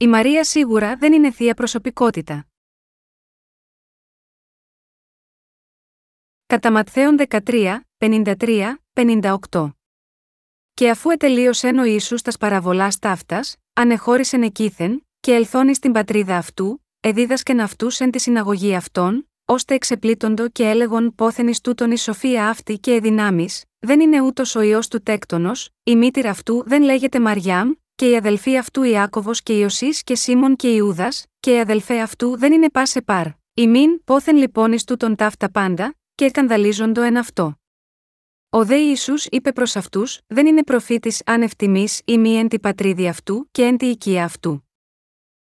Η Μαρία σίγουρα δεν είναι θεία προσωπικότητα. Κατά Ματθαίον 13, 53, 58. Και αφού ετελείωσε ο Ιησούς τας παραβολάς ταύτας, ανεχώρησεν εκείθεν, και ελθόνη στην πατρίδα αυτού, εδίδασκεν αυτούς εν τη συναγωγή αυτών, ώστε εξεπλήττοντο και έλεγον πόθεν εις τούτον η σοφία αυτή και εδυνάμει, δεν είναι ούτως ο ιό του τέκτονος, η μήτηρα αυτού δεν λέγεται Μαριάμ, και η αδελφή αυτού Ιάκωβος και Ιωσής και Σίμων και Ιούδας, και η αδελφέ αυτού δεν είναι πάσε παρ. μην πόθεν λοιπόν ει τούτον ταύτα πάντα, και εκανδαλίζοντο εν αυτό. Ο δε Ιησούς είπε προς αυτούς: Δεν είναι προφήτης αν ευτιμή ή μη εν τη πατρίδη αυτού και εν τη οικία αυτού.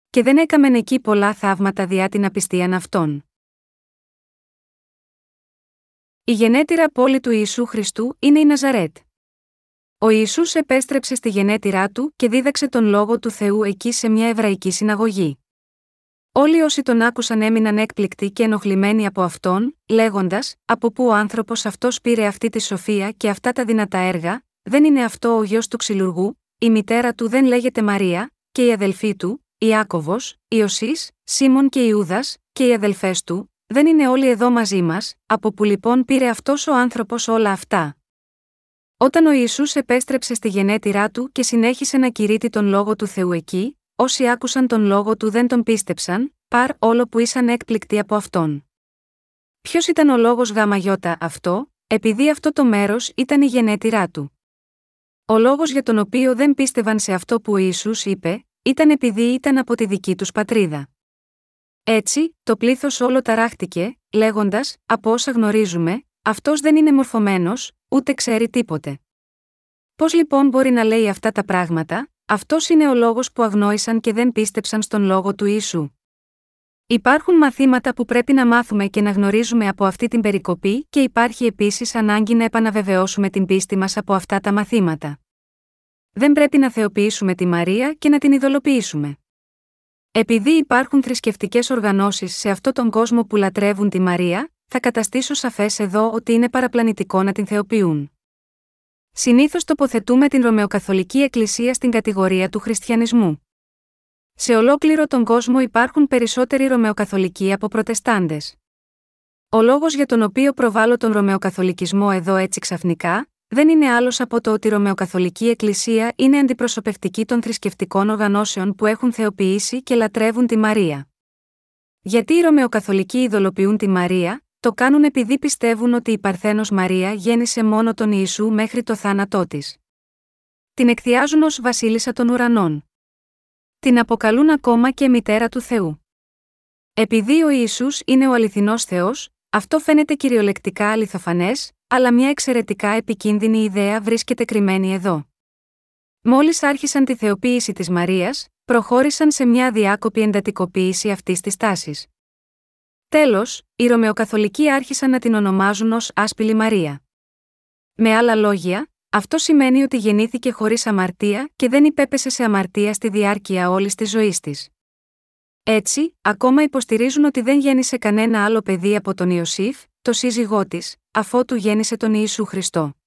Και δεν έκαμεν εκεί πολλά θαύματα διά την απιστίαν αυτών. Η γενέτειρα πόλη του Ιησού Χριστού είναι η Ναζαρέτ. Ο Ισού επέστρεψε στη γενέτειρά του και δίδαξε τον λόγο του Θεού εκεί σε μια εβραϊκή συναγωγή. Όλοι όσοι τον άκουσαν έμειναν έκπληκτοι και ενοχλημένοι από αυτόν, λέγοντας: Από πού ο άνθρωπος αυτός πήρε αυτή τη σοφία και αυτά τα δυνατά έργα, δεν είναι αυτό ο γιος του ξυλουργού, η μητέρα του δεν λέγεται Μαρία, και η αδελφή του, Ιάκωβο, Ιωσή, Σίμων και Ιούδας, και οι αδελφές του, δεν είναι όλοι εδώ μαζί μας, από που λοιπόν πήρε αυτός ο άνθρωπος όλα αυτά. Όταν ο Ισού επέστρεψε στη γενέτειρά του και συνέχισε να κηρύττει τον λόγο του Θεού εκεί, όσοι άκουσαν τον λόγο του δεν τον πίστεψαν, παρ όλο που ήσαν έκπληκτοι από αυτόν. Ποιος ήταν ο λόγος γιώτα αυτό, επειδή αυτό το μέρος ήταν η γενέτειρά του. Ο λόγος για τον οποίο δεν πίστευαν σε αυτό που ο Ιησούς είπε, ήταν επειδή ήταν από τη δική τους πατρίδα. Έτσι, το πλήθος όλο ταράχτηκε, λέγοντας: Από όσα γνωρίζουμε, αυτός δεν είναι μορφωμένος, ούτε ξέρει τίποτε. Πώς λοιπόν μπορεί να λέει αυτά τα πράγματα, αυτός είναι ο λόγος που αγνόησαν και δεν πίστεψαν στον λόγο του Ιησού. Υπάρχουν μαθήματα που πρέπει να μάθουμε και να γνωρίζουμε από αυτή την περικοπή και υπάρχει επίσης ανάγκη να επαναβεβαιώσουμε την πίστη μας από αυτά τα μαθήματα. Δεν πρέπει να θεοποιήσουμε τη Μαρία και να την ειδωλοποιήσουμε. Επειδή υπάρχουν θρησκευτικές οργανώσεις σε αυτόν τον κόσμο που λατρεύουν τη Μαρία, θα καταστήσω σαφές εδώ ότι είναι παραπλανητικό να την θεοποιούν. Συνήθως τοποθετούμε την Ρωμαιοκαθολική Εκκλησία στην κατηγορία του χριστιανισμού. Σε ολόκληρο τον κόσμο υπάρχουν περισσότεροι Ρωμαιοκαθολικοί από Προτεστάντες. Ο λόγος για τον οποίο προβάλλω τον Ρωμαιοκαθολικισμό εδώ έτσι ξαφνικά, δεν είναι άλλος από το ότι η Ρωμαιοκαθολική Εκκλησία είναι αντιπροσωπευτική των θρησκευτικών οργανώσεων που έχουν θεοποιήσει και λατρεύουν τη Μαρία. Γιατί οι Ρωμαιοκαθολικοί ειδωλοποιούν τη Μαρία, το κάνουν επειδή πιστεύουν ότι η Παρθένος Μαρία γέννησε μόνο τον Ιησού μέχρι το θάνατό της. Την εκθιάζουν ως Βασίλισσα των Ουρανών. Την αποκαλούν ακόμα και μητέρα του Θεού. Επειδή ο Ιησούς είναι ο αληθινός Θεός, αυτό φαίνεται κυριολεκτικά αληθοφανές, αλλά μια εξαιρετικά επικίνδυνη ιδέα βρίσκεται κρυμμένη εδώ. Μόλις άρχισαν τη θεοποίηση της Μαρίας, προχώρησαν σε μια διάκοπη εντατικοποίηση αυτής της τάσης. Τέλος, οι Ρωμαιοκαθολικοί άρχισαν να την ονομάζουν ως Άσπηλη Μαρία. Με άλλα λόγια, αυτό σημαίνει ότι γεννήθηκε χωρίς αμαρτία και δεν υπέπεσε σε αμαρτία στη διάρκεια όλης της ζωής της. Έτσι, ακόμα υποστηρίζουν ότι δεν γέννησε κανένα άλλο παιδί από τον Ιωσήφ, το σύζυγό της, αφότου γέννησε τον Ιησού Χριστό.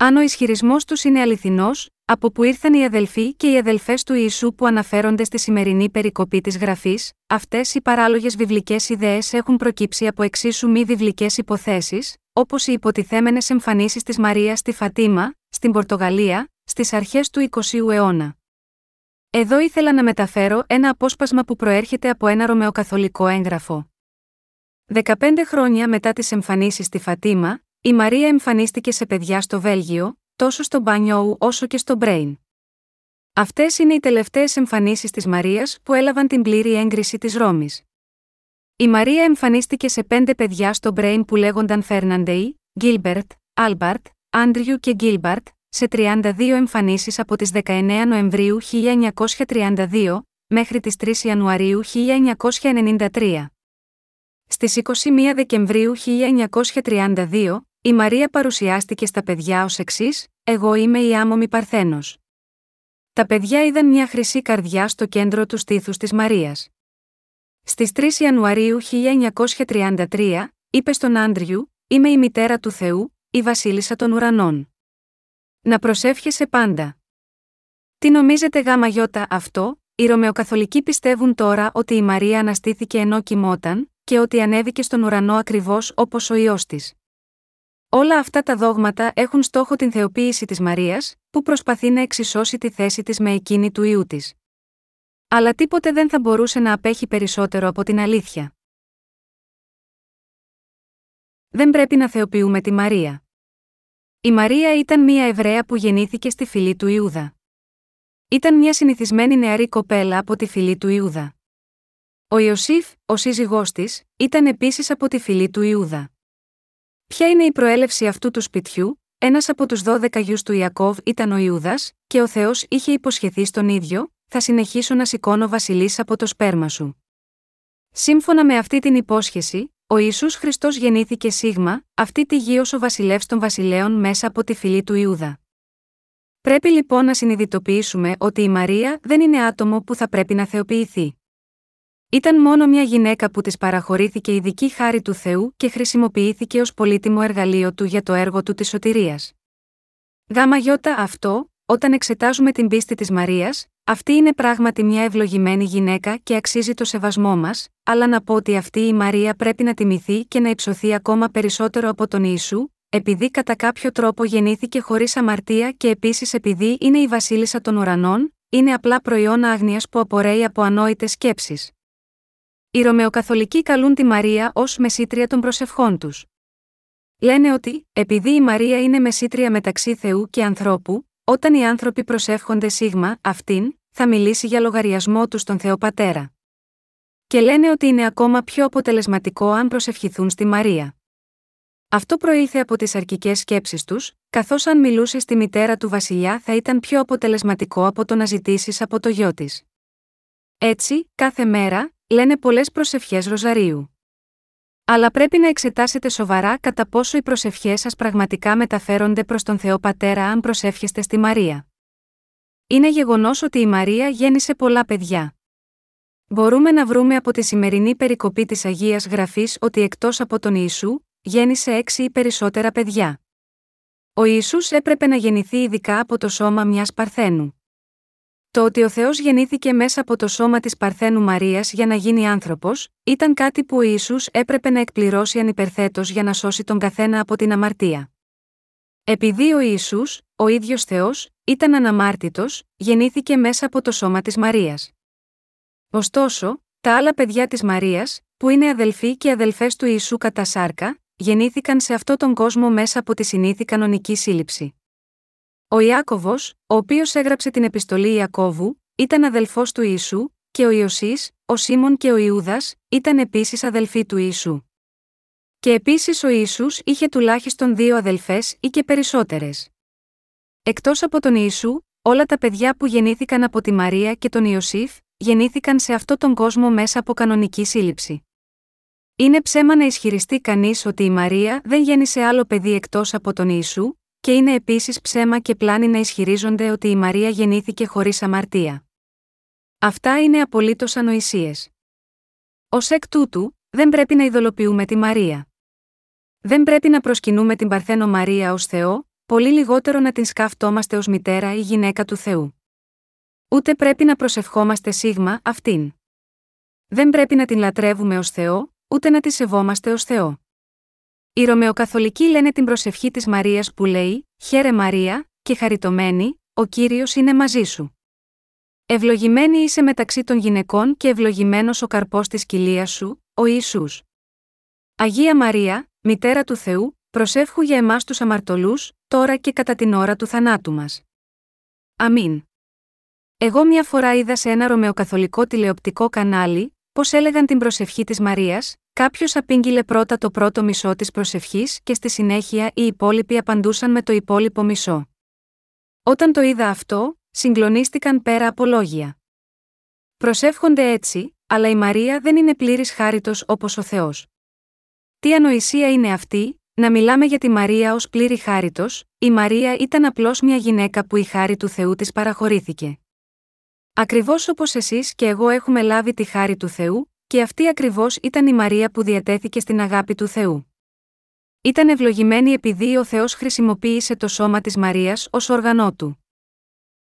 Αν ο ισχυρισμός τους είναι αληθινός, από που ήρθαν οι αδελφοί και οι αδελφές του Ιησού που αναφέρονται στη σημερινή περικοπή της γραφής, αυτές οι παράλογες βιβλικές ιδέες έχουν προκύψει από εξίσου μη βιβλικές υποθέσεις, όπως οι υποτιθέμενες εμφανίσεις της Μαρίας στη Φατίμα, στην Πορτογαλία, στις αρχές του 20ου αιώνα. Εδώ ήθελα να μεταφέρω ένα απόσπασμα που προέρχεται από ένα ρωμαιοκαθολικό έγγραφο. 15 χρόνια μετά τις εμφανίσεις στη Φατίμα, η Μαρία εμφανίστηκε σε παιδιά στο Βέλγιο, τόσο στο Μπανιόου όσο και στο Μπρέιν. Αυτές είναι οι τελευταίες εμφανίσεις της Μαρίας που έλαβαν την πλήρη έγκριση της Ρώμης. Η Μαρία εμφανίστηκε σε πέντε παιδιά στο Μπρέιν που λέγονταν Φέρναντεϊ, Γκίλμπερτ, Άλμπαρτ, Άντριου και Γκίλμπαρτ, σε 32 εμφανίσεις από τις 19 Νοεμβρίου 1932 μέχρι τις 3 Ιανουαρίου 1993. Στις 21 Δεκεμβρίου 1932, η Μαρία παρουσιάστηκε στα παιδιά ως εξής: Εγώ είμαι η άμομη Παρθένος. Τα παιδιά είδαν μια χρυσή καρδιά στο κέντρο του στήθους της Μαρίας. Στις 3 Ιανουαρίου 1933, είπε στον Άντριου: Είμαι η μητέρα του Θεού, η Βασίλισσα των Ουρανών. Να προσεύχεσαι πάντα. Τι νομίζετε γάμα γιώτα αυτό, Οι Ρωμαιοκαθολικοί πιστεύουν τώρα ότι η Μαρία αναστήθηκε ενώ κοιμόταν, και ότι ανέβηκε στον ουρανό ακριβώς όπως ο ιό της. Όλα αυτά τα δόγματα έχουν στόχο την θεοποίηση της Μαρίας, που προσπαθεί να εξισώσει τη θέση της με εκείνη του ιού της. Αλλά τίποτε δεν θα μπορούσε να απέχει περισσότερο από την αλήθεια. Δεν πρέπει να θεοποιούμε τη Μαρία. Η Μαρία ήταν μια Εβραία που γεννήθηκε στη φυλή του Ιούδα. Ήταν μια συνηθισμένη νεαρή κοπέλα από τη φυλή του Ιούδα. Ο Ιωσήφ, ο σύζυγός της, ήταν επίσης από τη φυλή του Ιούδα. Ποια είναι η προέλευση αυτού του σπιτιού, ένας από τους δώδεκα γιους του Ιακώβ ήταν ο Ιούδας, και ο Θεός είχε υποσχεθεί στον ίδιο, θα συνεχίσω να σηκώνω βασιλείς από το σπέρμα σου. Σύμφωνα με αυτή την υπόσχεση, ο Ιησούς Χριστός γεννήθηκε σίγμα, αυτή τη γη ως ο βασιλεύς των βασιλέων μέσα από τη φυλή του Ιούδα. Πρέπει λοιπόν να συνειδητοποιήσουμε ότι η Μαρία δεν είναι άτομο που θα πρέπει να θεοποιηθεί. Ήταν μόνο μια γυναίκα που της παραχωρήθηκε ειδική χάρη του Θεού και χρησιμοποιήθηκε ως πολύτιμο εργαλείο του για το έργο του της σωτηρίας. Γάμα γιώτα αυτό, όταν εξετάζουμε την πίστη της Μαρίας, αυτή είναι πράγματι μια ευλογημένη γυναίκα και αξίζει το σεβασμό μας, αλλά να πω ότι αυτή η Μαρία πρέπει να τιμηθεί και να υψωθεί ακόμα περισσότερο από τον Ιησού, επειδή κατά κάποιο τρόπο γεννήθηκε χωρίς αμαρτία και επίσης επειδή είναι η Βασίλισσα των Ουρανών, είναι απλά προϊόν άγνοιας που απορρέει από ανόητες σκέψεις. Οι Ρωμαιοκαθολικοί καλούν τη Μαρία ως μεσήτρια των προσευχών τους. Λένε ότι, επειδή η Μαρία είναι μεσήτρια μεταξύ Θεού και ανθρώπου, όταν οι άνθρωποι προσεύχονται σίγμα, αυτήν, θα μιλήσει για λογαριασμό τους στον Θεό Πατέρα. Και λένε ότι είναι ακόμα πιο αποτελεσματικό αν προσευχηθούν στη Μαρία. Αυτό προήλθε από τις αρκικέ σκέψεις τους, καθώς αν μιλούσε στη μητέρα του Βασιλιά θα ήταν πιο αποτελεσματικό από το να ζητήσεις από το γιο της. Έτσι, κάθε μέρα, λένε πολλές προσευχές Ροζαρίου. Αλλά πρέπει να εξετάσετε σοβαρά κατά πόσο οι προσευχές σας πραγματικά μεταφέρονται προς τον Θεό Πατέρα αν προσεύχεστε στη Μαρία. Είναι γεγονός ότι η Μαρία γέννησε πολλά παιδιά. Μπορούμε να βρούμε από τη σημερινή περικοπή της Αγίας Γραφής ότι εκτός από τον Ιησού, γέννησε έξι ή περισσότερα παιδιά. Ο Ιησούς έπρεπε να γεννηθεί ειδικά από το σώμα μιας Παρθένου. Το ότι ο Θεός γεννήθηκε μέσα από το σώμα της Παρθένου Μαρίας για να γίνει άνθρωπος, ήταν κάτι που ο Ιησούς έπρεπε να εκπληρώσει ανυπερθέτως για να σώσει τον καθένα από την αμαρτία. Επειδή ο Ιησούς, ο ίδιος Θεός, ήταν αναμάρτητος, γεννήθηκε μέσα από το σώμα της Μαρίας. Ωστόσο, τα άλλα παιδιά της Μαρίας, που είναι αδελφοί και αδελφές του Ιησού κατά σάρκα, γεννήθηκαν σε αυτόν τον κόσμο μέσα από τη συνήθη κανονική σύλληψη. Ο Ιάκωβος, ο οποίος έγραψε την επιστολή Ιακώβου, ήταν αδελφός του Ιησού, και ο Ιωσής, ο Σίμων και ο Ιούδας, ήταν επίσης αδελφοί του Ιησού. Και επίσης ο Ιησούς είχε τουλάχιστον δύο αδελφές ή και περισσότερες. Εκτός από τον Ιησού, όλα τα παιδιά που γεννήθηκαν από τη Μαρία και τον Ιωσήφ, γεννήθηκαν σε αυτόν τον κόσμο μέσα από κανονική σύλληψη. Είναι ψέμα να ισχυριστεί κανείς ότι η Μαρία δεν γέννησε άλλο παιδί εκτός από τον Ιησού, και είναι επίσης ψέμα και πλάνη να ισχυρίζονται ότι η Μαρία γεννήθηκε χωρίς αμαρτία. Αυτά είναι απολύτως ανοησίες. Ω εκ τούτου, δεν πρέπει να ειδωλοποιούμε τη Μαρία. Δεν πρέπει να προσκυνούμε την Παρθένο Μαρία ως Θεό, πολύ λιγότερο να την σκαφτόμαστε ως μητέρα ή γυναίκα του Θεού. Ούτε πρέπει να προσευχόμαστε σίγμα αυτήν. Δεν πρέπει να την λατρεύουμε ως Θεό, ούτε να τη σεβόμαστε ως Θεό. Οι Ρωμαιοκαθολικοί λένε την προσευχή της Μαρίας που λέει: Χαίρε Μαρία, και χαριτωμένη, ο κύριος είναι μαζί σου. Ευλογημένη είσαι μεταξύ των γυναικών και ευλογημένος ο καρπός της κοιλίας σου, ο Ισού. Αγία Μαρία, μητέρα του Θεού, προσεύχου για εμάς τους αμαρτωλούς, τώρα και κατά την ώρα του θανάτου μας. Αμήν. Εγώ μια φορά είδα σε ένα ρωμαιοκαθολικό τηλεοπτικό κανάλι, πώς έλεγαν την προσευχή της Μαρίας, Κάποιος απήγγειλε πρώτα το πρώτο μισό της προσευχής και στη συνέχεια οι υπόλοιποι απαντούσαν με το υπόλοιπο μισό. Όταν το είδα αυτό, συγκλονίστηκαν πέρα από λόγια. Προσεύχονται έτσι, αλλά η Μαρία δεν είναι πλήρης χάριτος όπως ο Θεός. Τι ανοησία είναι αυτή, να μιλάμε για τη Μαρία ως πλήρη χάριτος, η Μαρία ήταν απλώς μια γυναίκα που η χάρη του Θεού της παραχωρήθηκε. Ακριβώς όπως εσείς και εγώ έχουμε λάβει τη χάρη του Θεού, και αυτή ακριβώς ήταν η Μαρία που διατέθηκε στην αγάπη του Θεού. Ήταν ευλογημένη επειδή ο Θεός χρησιμοποίησε το σώμα της Μαρίας ως όργανό του.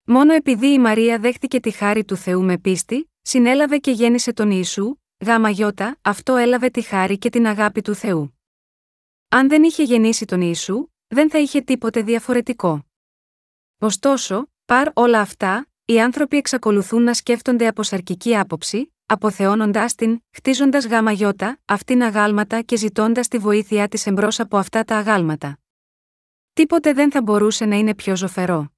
Μόνο επειδή η Μαρία δέχτηκε τη χάρη του Θεού με πίστη, συνέλαβε και γέννησε τον Ιησού, γάμα γιώτα, αυτό έλαβε τη χάρη και την αγάπη του Θεού. Αν δεν είχε γεννήσει τον Ιησού, δεν θα είχε τίποτε διαφορετικό. Ωστόσο, παρ όλα αυτά, οι άνθρωποι εξακολουθούν να σκέφτονται από σαρκική άποψη, αποθεώνοντάς την, χτίζοντας γάμα γιώτα, αυτήν αγάλματα και ζητώντας τη βοήθειά της εμπρός από αυτά τα αγάλματα. Τίποτε δεν θα μπορούσε να είναι πιο ζωφερό.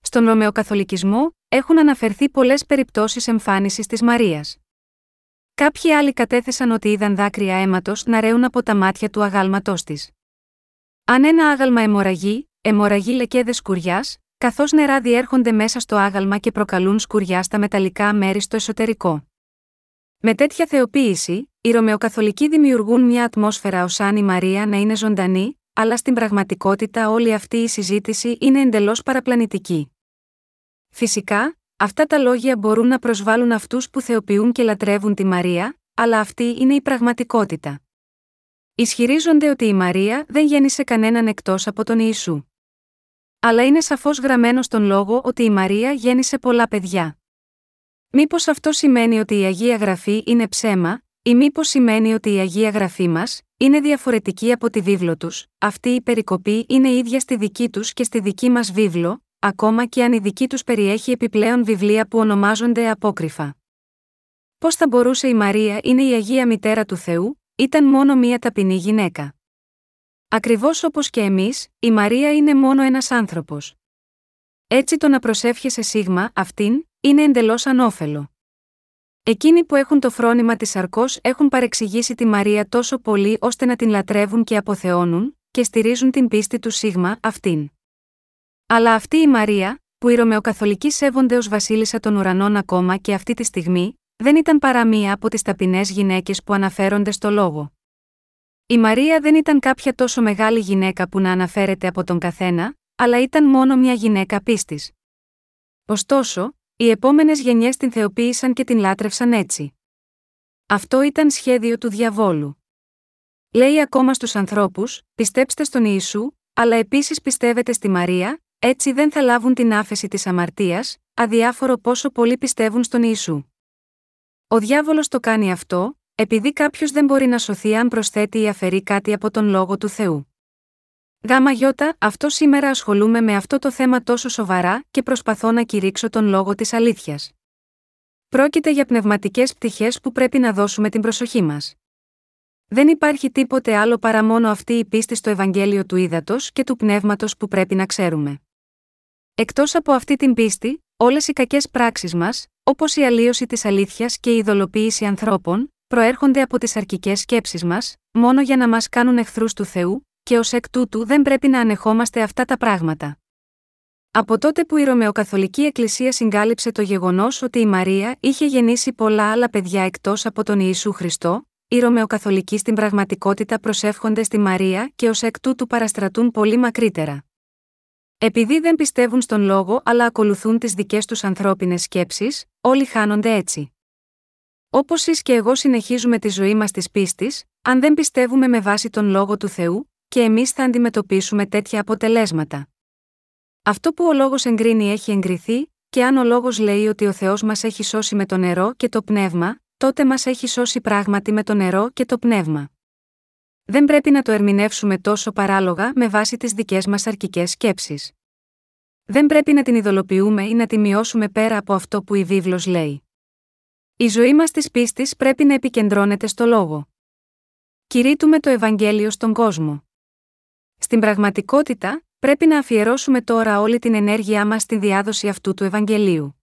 Στον Ρωμαιοκαθολικισμό έχουν αναφερθεί πολλές περιπτώσεις εμφάνισης της Μαρίας. Κάποιοι άλλοι κατέθεσαν ότι είδαν δάκρυα αίματος να ρέουν από τα μάτια του αγάλματός της. Αν ένα άγαλμα αιμορραγεί, αιμορραγεί λεκέδες σκουριάς, καθώς νερά διέρχονται μέσα στο άγαλμα και προκαλούν σκουριά στα μεταλλικά μέρη στο εσωτερικό. Με τέτοια θεοποίηση, οι Ρωμαιοκαθολικοί δημιουργούν μια ατμόσφαιρα ως αν η Μαρία να είναι ζωντανή, αλλά στην πραγματικότητα όλη αυτή η συζήτηση είναι εντελώς παραπλανητική. Φυσικά, αυτά τα λόγια μπορούν να προσβάλλουν αυτούς που θεοποιούν και λατρεύουν τη Μαρία, αλλά αυτή είναι η πραγματικότητα. Ισχυρίζονται ότι η Μαρία δεν γέννησε κανέναν εκτός από τον Ιησού. Αλλά είναι σαφώς γραμμένο στον λόγο ότι η Μαρία γέννησε πολλά παιδιά. Μήπως αυτό σημαίνει ότι η Αγία Γραφή είναι ψέμα, ή μήπως σημαίνει ότι η Αγία Γραφή μας είναι διαφορετική από τη βίβλο τους, αυτή η περικοπή είναι ίδια στη δική τους και στη δική μας βίβλο, ακόμα και αν η δική τους περιέχει επιπλέον βιβλία που ονομάζονται απόκριφα. Πώς θα μπορούσε η Μαρία είναι η Αγία Μητέρα του Θεού, ήταν μόνο μία ταπεινή γυναίκα; Ακριβώς όπως και εμείς, η Μαρία είναι μόνο ένας άνθρωπος. Έτσι το να προσεύχεσαι σίγμα αυτήν, είναι εντελώς ανώφελο. Εκείνοι που έχουν το φρόνημα της αρκό έχουν παρεξηγήσει τη Μαρία τόσο πολύ ώστε να την λατρεύουν και αποθεώνουν, και στηρίζουν την πίστη του σίγμα αυτήν. Αλλά αυτή η Μαρία, που οι Ρωμαιοκαθολικοί σέβονται ως Βασίλισσα των Ουρανών ακόμα και αυτή τη στιγμή, δεν ήταν παρά μία από τις ταπεινές γυναίκες που αναφέρονται στο λόγο. Η Μαρία δεν ήταν κάποια τόσο μεγάλη γυναίκα που να αναφέρεται από τον καθένα, αλλά ήταν μόνο μια γυναίκα πίστης. Ωστόσο, οι επόμενες γενιές την θεοποίησαν και την λάτρευσαν έτσι. Αυτό ήταν σχέδιο του διαβόλου. Λέει ακόμα στους ανθρώπους: Πιστέψτε στον Ιησού, αλλά επίσης πιστεύετε στη Μαρία, έτσι δεν θα λάβουν την άφεση της αμαρτίας, αδιάφορο πόσο πολλοί πιστεύουν στον Ιησού. Ο διάβολος το κάνει αυτό, επειδή κάποιος δεν μπορεί να σωθεί αν προσθέτει ή αφαιρεί κάτι από τον λόγο του Θεού. Γάμα γιώτα, αυτό σήμερα ασχολούμαι με αυτό το θέμα τόσο σοβαρά και προσπαθώ να κηρύξω τον λόγο της αλήθειας. Πρόκειται για πνευματικές πτυχές που πρέπει να δώσουμε την προσοχή μας. Δεν υπάρχει τίποτε άλλο παρά μόνο αυτή η πίστη στο Ευαγγέλιο του Ήδατος και του Πνεύματος που πρέπει να ξέρουμε. Εκτός από αυτή την πίστη, όλες οι κακές πράξεις μας, όπως η αλλίωση της αλήθειας και η ειδωλοποίηση ανθρώπων, προέρχονται από τις αρκικέ σκέψεις μας, μόνο για να μας κάνουν εχθρούς του Θεού, και ως εκ τούτου δεν πρέπει να ανεχόμαστε αυτά τα πράγματα. Από τότε που η Ρωμαιοκαθολική Εκκλησία συγκάλυψε το γεγονός ότι η Μαρία είχε γεννήσει πολλά άλλα παιδιά εκτός από τον Ιησού Χριστό, οι Ρωμαιοκαθολικοί στην πραγματικότητα προσεύχονται στη Μαρία και ως εκ τούτου παραστρατούν πολύ μακρύτερα. Επειδή δεν πιστεύουν στον λόγο αλλά ακολουθούν τις δικές τους ανθρώπινες σκέψεις, όλοι χάνονται έτσι. Όπως εις και εγώ συνεχίζουμε τη ζωή μας της πίστης, αν δεν πιστεύουμε με βάση τον λόγο του Θεού, και εμείς θα αντιμετωπίσουμε τέτοια αποτελέσματα. Αυτό που ο λόγος εγκρίνει έχει εγκριθεί, και αν ο λόγος λέει ότι ο Θεός μας έχει σώσει με το νερό και το πνεύμα, τότε μας έχει σώσει πράγματι με το νερό και το πνεύμα. Δεν πρέπει να το ερμηνεύσουμε τόσο παράλογα με βάση τις δικές μας αρκικέ σκέψεις. Δεν πρέπει να την ειδωλοποιούμε ή να τη μειώσουμε πέρα από αυτό που η βίβλος λέει. Η ζωή μας της πίστης πρέπει να επικεντρώνεται στο λόγο. Κηρύττουμε το Ευαγγέλιο στον κόσμο. Στην πραγματικότητα, πρέπει να αφιερώσουμε τώρα όλη την ενέργειά μας στη διάδοση αυτού του Ευαγγελίου.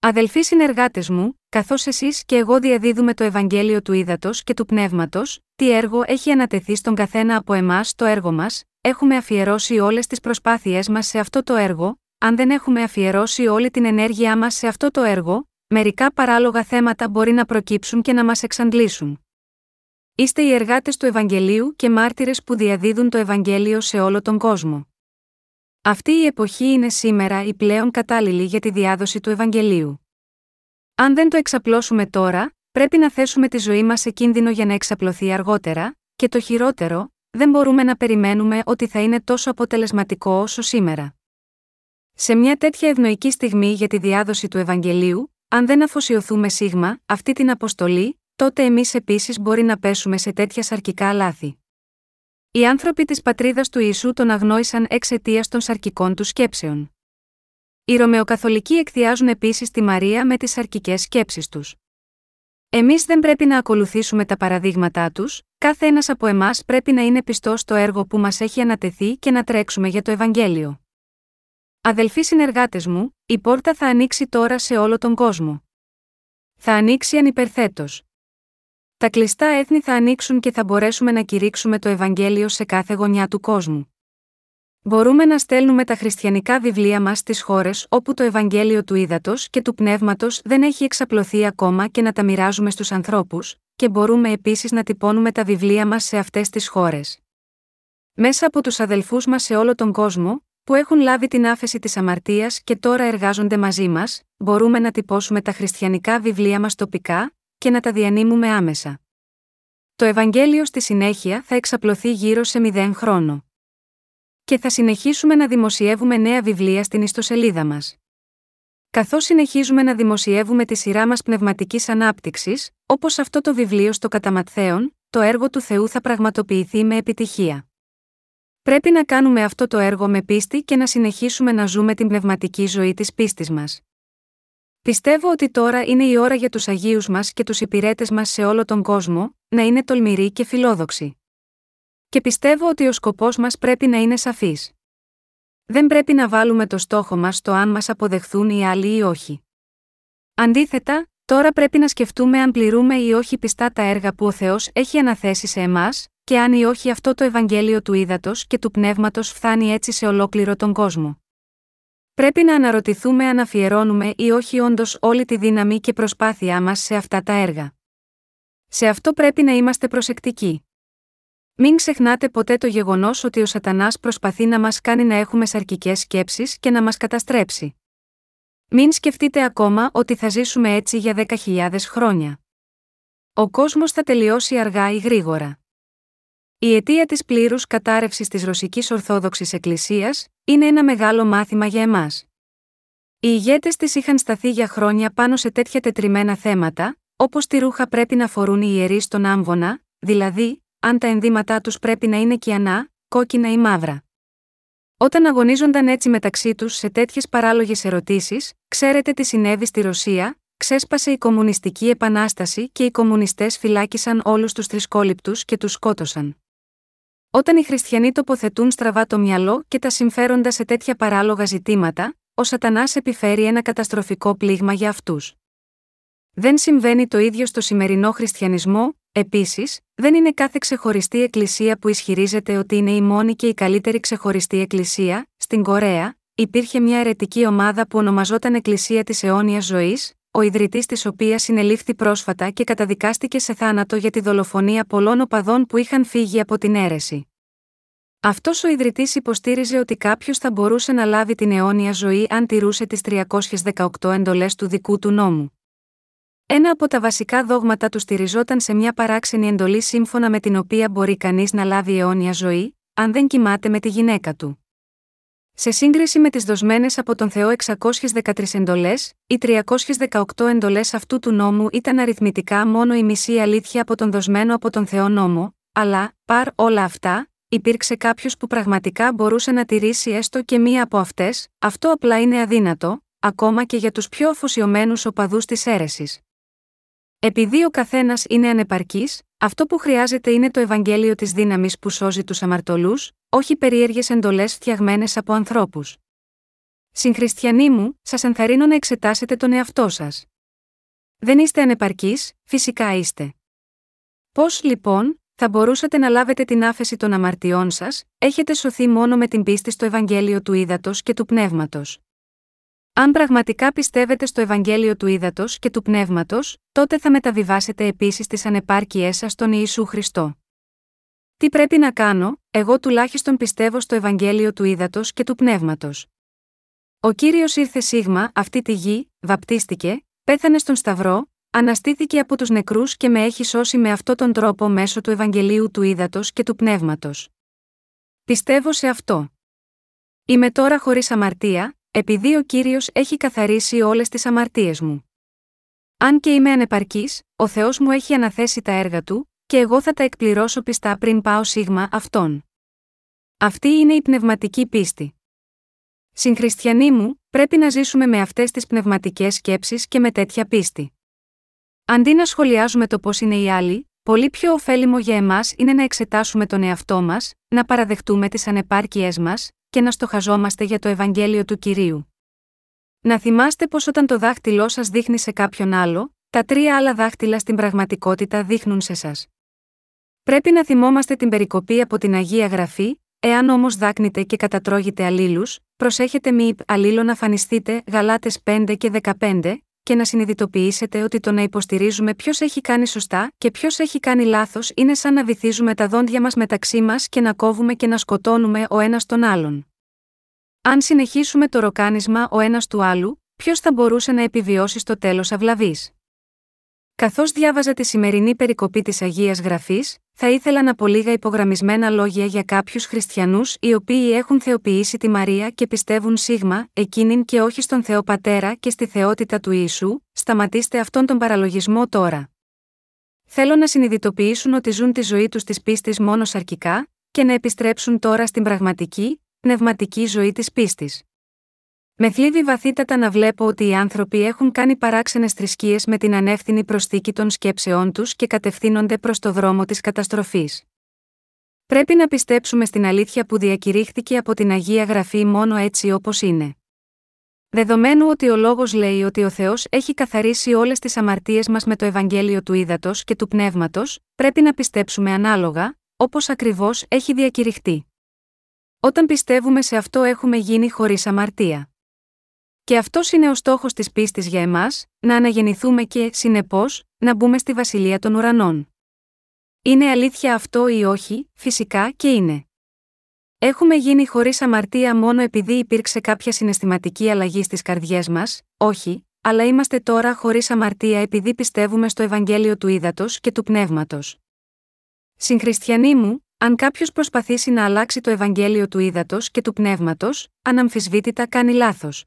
Αδελφοί συνεργάτες μου, καθώς εσείς και εγώ διαδίδουμε το Ευαγγέλιο του Ήδατος και του Πνεύματος, τι έργο έχει ανατεθεί στον καθένα από εμάς το έργο μας, έχουμε αφιερώσει όλες τις προσπάθειές μας σε αυτό το έργο, αν δεν έχουμε αφιερώσει όλη την ενέργειά μας σε αυτό το έργο, μερικά παράλογα θέματα μπορεί να προκύψουν και να μας εξαντλήσουν. Είστε οι εργάτες του Ευαγγελίου και μάρτυρες που διαδίδουν το Ευαγγέλιο σε όλο τον κόσμο. Αυτή η εποχή είναι σήμερα η πλέον κατάλληλη για τη διάδοση του Ευαγγελίου. Αν δεν το εξαπλώσουμε τώρα, πρέπει να θέσουμε τη ζωή μας σε κίνδυνο για να εξαπλωθεί αργότερα, και το χειρότερο, δεν μπορούμε να περιμένουμε ότι θα είναι τόσο αποτελεσματικό όσο σήμερα. Σε μια τέτοια ευνοϊκή στιγμή για τη διάδοση του Ευαγγελίου, αν δεν αφοσιωθούμε σίγμα αυτή την αποστολή, τότε εμείς επίσης μπορεί να πέσουμε σε τέτοια σαρκικά λάθη. Οι άνθρωποι της πατρίδας του Ιησού τον αγνόησαν εξαιτίας των σαρκικών του σκέψεων. Οι Ρωμαιοκαθολικοί εκθιάζουν επίσης τη Μαρία με τις σαρκικές σκέψεις τους. Εμείς δεν πρέπει να ακολουθήσουμε τα παραδείγματά τους, κάθε ένας από εμάς πρέπει να είναι πιστός στο έργο που μας έχει ανατεθεί και να τρέξουμε για το Ευαγγέλιο. Αδελφοί συνεργάτες μου, η πόρτα θα ανοίξει τώρα σε όλο τον κόσμο. Θα ανοίξει ανυπερθέτως. Τα κλειστά έθνη θα ανοίξουν και θα μπορέσουμε να κηρύξουμε το Ευαγγέλιο σε κάθε γωνιά του κόσμου. Μπορούμε να στέλνουμε τα χριστιανικά βιβλία μας στις χώρες όπου το Ευαγγέλιο του ύδατο και του πνεύματος δεν έχει εξαπλωθεί ακόμα και να τα μοιράζουμε στους ανθρώπους, και μπορούμε επίσης να τυπώνουμε τα βιβλία μας σε αυτές τις χώρες. Μέσα από τους αδελφούς μας σε όλο τον κόσμο, που έχουν λάβει την άφεση της αμαρτίας και τώρα εργάζονται μαζί μας, μπορούμε να τυπώσουμε τα χριστιανικά βιβλία μας τοπικά και να τα διανύμουμε άμεσα. Το Ευαγγέλιο στη συνέχεια θα εξαπλωθεί γύρω σε μηδέν χρόνο. Και θα συνεχίσουμε να δημοσιεύουμε νέα βιβλία στην ιστοσελίδα μας. Καθώς συνεχίζουμε να δημοσιεύουμε τη σειρά μας πνευματικής ανάπτυξης, όπως αυτό το βιβλίο στο Καταματθέων, το έργο του Θεού θα πραγματοποιηθεί με επιτυχία. Πρέπει να κάνουμε αυτό το έργο με πίστη και να συνεχίσουμε να ζούμε την πνευματική ζωή της πίστης μας. Πιστεύω ότι τώρα είναι η ώρα για τους Αγίους μας και τους υπηρέτες μας σε όλο τον κόσμο, να είναι τολμηροί και φιλόδοξοι. Και πιστεύω ότι ο σκοπός μας πρέπει να είναι σαφής. Δεν πρέπει να βάλουμε το στόχο μας στο αν μας αποδεχθούν οι άλλοι ή όχι. Αντίθετα, τώρα πρέπει να σκεφτούμε αν πληρούμε ή όχι πιστά τα έργα που ο Θεός έχει αναθέσει σε εμάς, και αν ή όχι αυτό το Ευαγγέλιο του ύδατο και του πνεύματος φτάνει έτσι σε ολόκληρο τον κόσμο. Πρέπει να αναρωτηθούμε αν αφιερώνουμε ή όχι όντως όλη τη δύναμη και προσπάθειά μας σε αυτά τα έργα. Σε αυτό πρέπει να είμαστε προσεκτικοί. Μην ξεχνάτε ποτέ το γεγονός ότι ο Σατανάς προσπαθεί να μας κάνει να έχουμε σαρκικές σκέψεις και να μας καταστρέψει. Μην σκεφτείτε ακόμα ότι θα ζήσουμε έτσι για 10.000 χρόνια. Ο κόσμος θα τελειώσει αργά ή γρήγορα. Η αιτία της πλήρους κατάρρευσης της Ρωσικής Ορθόδοξης Εκκλησίας είναι ένα μεγάλο μάθημα για εμάς. Οι ηγέτες της είχαν σταθεί για χρόνια πάνω σε τέτοια τετριμένα θέματα, όπως τη ρούχα πρέπει να φορούν οι ιερείς στον άμβονα, δηλαδή, αν τα ενδύματά τους πρέπει να είναι κιανά, κόκκινα ή μαύρα. Όταν αγωνίζονταν έτσι μεταξύ τους σε τέτοιες παράλογες ερωτήσεις, ξέρετε τι συνέβη στη Ρωσία, ξέσπασε η Κομμουνιστική Επανάσταση και οι κομμουνιστές φυλάκισαν όλους τους τρισκόληπτου και τους σκότωσαν. Όταν οι χριστιανοί τοποθετούν στραβά το μυαλό και τα συμφέροντα σε τέτοια παράλογα ζητήματα, ο Σατανάς επιφέρει ένα καταστροφικό πλήγμα για αυτούς. Δεν συμβαίνει το ίδιο στο σημερινό χριστιανισμό, επίσης, δεν είναι κάθε ξεχωριστή εκκλησία που ισχυρίζεται ότι είναι η μόνη και η καλύτερη ξεχωριστή εκκλησία. Στην Κορέα, υπήρχε μια αιρετική ομάδα που ονομαζόταν Εκκλησία της Αιώνιας Ζωής, ο ιδρυτής της οποίας συνελήφθη πρόσφατα και καταδικάστηκε σε θάνατο για τη δολοφονία πολλών οπαδών που είχαν φύγει από την αίρεση. Αυτός ο ιδρυτής υποστήριζε ότι κάποιος θα μπορούσε να λάβει την αιώνια ζωή αν τηρούσε τις 318 εντολές του δικού του νόμου. Ένα από τα βασικά δόγματα του στηριζόταν σε μια παράξενη εντολή σύμφωνα με την οποία μπορεί κανείς να λάβει αιώνια ζωή, αν δεν κοιμάται με τη γυναίκα του. Σε σύγκριση με τις δοσμένες από τον Θεό 613 εντολές, οι 318 εντολές αυτού του νόμου ήταν αριθμητικά μόνο η μισή αλήθεια από τον δοσμένο από τον Θεό νόμο, αλλά, παρ όλα αυτά, υπήρξε κάποιος που πραγματικά μπορούσε να τηρήσει έστω και μία από αυτές, αυτό απλά είναι αδύνατο, ακόμα και για τους πιο αφοσιωμένους οπαδούς της αίρεσης. Επειδή ο καθένας είναι ανεπαρκής, αυτό που χρειάζεται είναι το Ευαγγέλιο της δύναμης που σώζει τους αμαρτωλούς, όχι περίεργες εντολές φτιαγμένες από ανθρώπους. Συγχριστιανοί μου, σας ενθαρρύνω να εξετάσετε τον εαυτό σας. Δεν είστε ανεπαρκείς, φυσικά είστε. Πώς λοιπόν, θα μπορούσατε να λάβετε την άφεση των αμαρτιών σας, έχετε σωθεί μόνο με την πίστη στο Ευαγγέλιο του Ήδατος και του Πνεύματος. Αν πραγματικά πιστεύετε στο Ευαγγέλιο του Ήδατος και του Πνεύματος, τότε θα μεταβιβάσετε επίσης τις ανεπάρκειές σας στον Ιησού Χριστό. Τι πρέπει να κάνω, εγώ τουλάχιστον πιστεύω στο Ευαγγέλιο του Ήδατος και του Πνεύματος. Ο κύριος ήρθε σίγμα, αυτή τη γη, βαπτίστηκε, πέθανε στον Σταυρό, αναστήθηκε από τους νεκρούς και με έχει σώσει με αυτόν τον τρόπο μέσω του Ευαγγελίου του Ήδατος και του Πνεύματος. Πιστεύω σε αυτό. Είμαι τώρα χωρίς αμαρτία, επειδή ο κύριος έχει καθαρίσει όλες τις αμαρτίες μου. Αν και είμαι ανεπαρκής, ο Θεός μου έχει αναθέσει τα έργα του, και εγώ θα τα εκπληρώσω πιστά πριν πάω σίγμα αυτόν. Αυτή είναι η πνευματική πίστη. Συγχριστιανοί μου, πρέπει να ζήσουμε με αυτές τις πνευματικές σκέψεις και με τέτοια πίστη. Αντί να σχολιάζουμε το πώς είναι οι άλλοι, πολύ πιο ωφέλιμο για εμάς είναι να εξετάσουμε τον εαυτό μας, να παραδεχτούμε τις ανεπάρκειές μας, και να στοχαζόμαστε για το Ευαγγέλιο του κυρίου. Να θυμάστε πως όταν το δάχτυλό σας δείχνει σε κάποιον άλλο, τα τρία άλλα δάχτυλα στην πραγματικότητα δείχνουν σε σας. Πρέπει να θυμόμαστε την περικοπή από την Αγία Γραφή, εάν όμως δάκνετε και κατατρώγετε αλλήλους, προσέχετε μη αλλήλων να φανιστείτε Γαλάτες 5 και 15, και να συνειδητοποιήσετε ότι το να υποστηρίζουμε ποιος έχει κάνει σωστά και ποιος έχει κάνει λάθος είναι σαν να βυθίζουμε τα δόντια μας μεταξύ μας και να κόβουμε και να σκοτώνουμε ο ένας τον άλλον. Αν συνεχίσουμε το ροκάνισμα ο ένας του άλλου, ποιος θα μπορούσε να επιβιώσει στο τέλος αυλαβής; Καθώς διάβαζα τη σημερινή περικοπή της Αγίας Γραφής, θα ήθελα να πω λίγα υπογραμμισμένα λόγια για κάποιους χριστιανούς οι οποίοι έχουν θεοποιήσει τη Μαρία και πιστεύουν σίγμα, εκείνην και όχι στον Θεό Πατέρα και στη θεότητα του Ιησού, σταματήστε αυτόν τον παραλογισμό τώρα. Θέλω να συνειδητοποιήσουν ότι ζουν τη ζωή τους της πίστης μόνος σαρκικά, και να επιστρέψουν τώρα στην πραγματική, πνευματική ζωή της πίστης. Με θλίβει βαθύτατα να βλέπω ότι οι άνθρωποι έχουν κάνει παράξενες θρησκείες με την ανεύθυνη προσθήκη των σκέψεών τους και κατευθύνονται προς το δρόμο της καταστροφής. Πρέπει να πιστέψουμε στην αλήθεια που διακηρύχθηκε από την Αγία Γραφή μόνο έτσι όπως είναι. Δεδομένου ότι ο λόγος λέει ότι ο Θεός έχει καθαρίσει όλες τις αμαρτίες μας με το Ευαγγέλιο του Ήδατος και του Πνεύματος, πρέπει να πιστέψουμε ανάλογα, όπως ακριβώς έχει διακηρυχτεί. Όταν πιστεύουμε σε αυτό έχουμε γίνει χωρίς αμαρτία. Και αυτός είναι ο στόχος της πίστης για εμάς, να αναγεννηθούμε και, συνεπώς, να μπούμε στη βασιλεία των ουρανών. Είναι αλήθεια αυτό ή όχι, φυσικά και είναι. Έχουμε γίνει χωρίς αμαρτία μόνο επειδή υπήρξε κάποια συναισθηματική αλλαγή στις καρδιές μας, όχι, αλλά είμαστε τώρα χωρίς αμαρτία επειδή πιστεύουμε στο Ευαγγέλιο του Ήδατος και του Πνεύματος. Συγχριστιανοί μου, αν κάποιος προσπαθήσει να αλλάξει το Ευαγγέλιο του Ήδατος και του Πνεύματος, αναμφισβήτητα κάνει λάθος.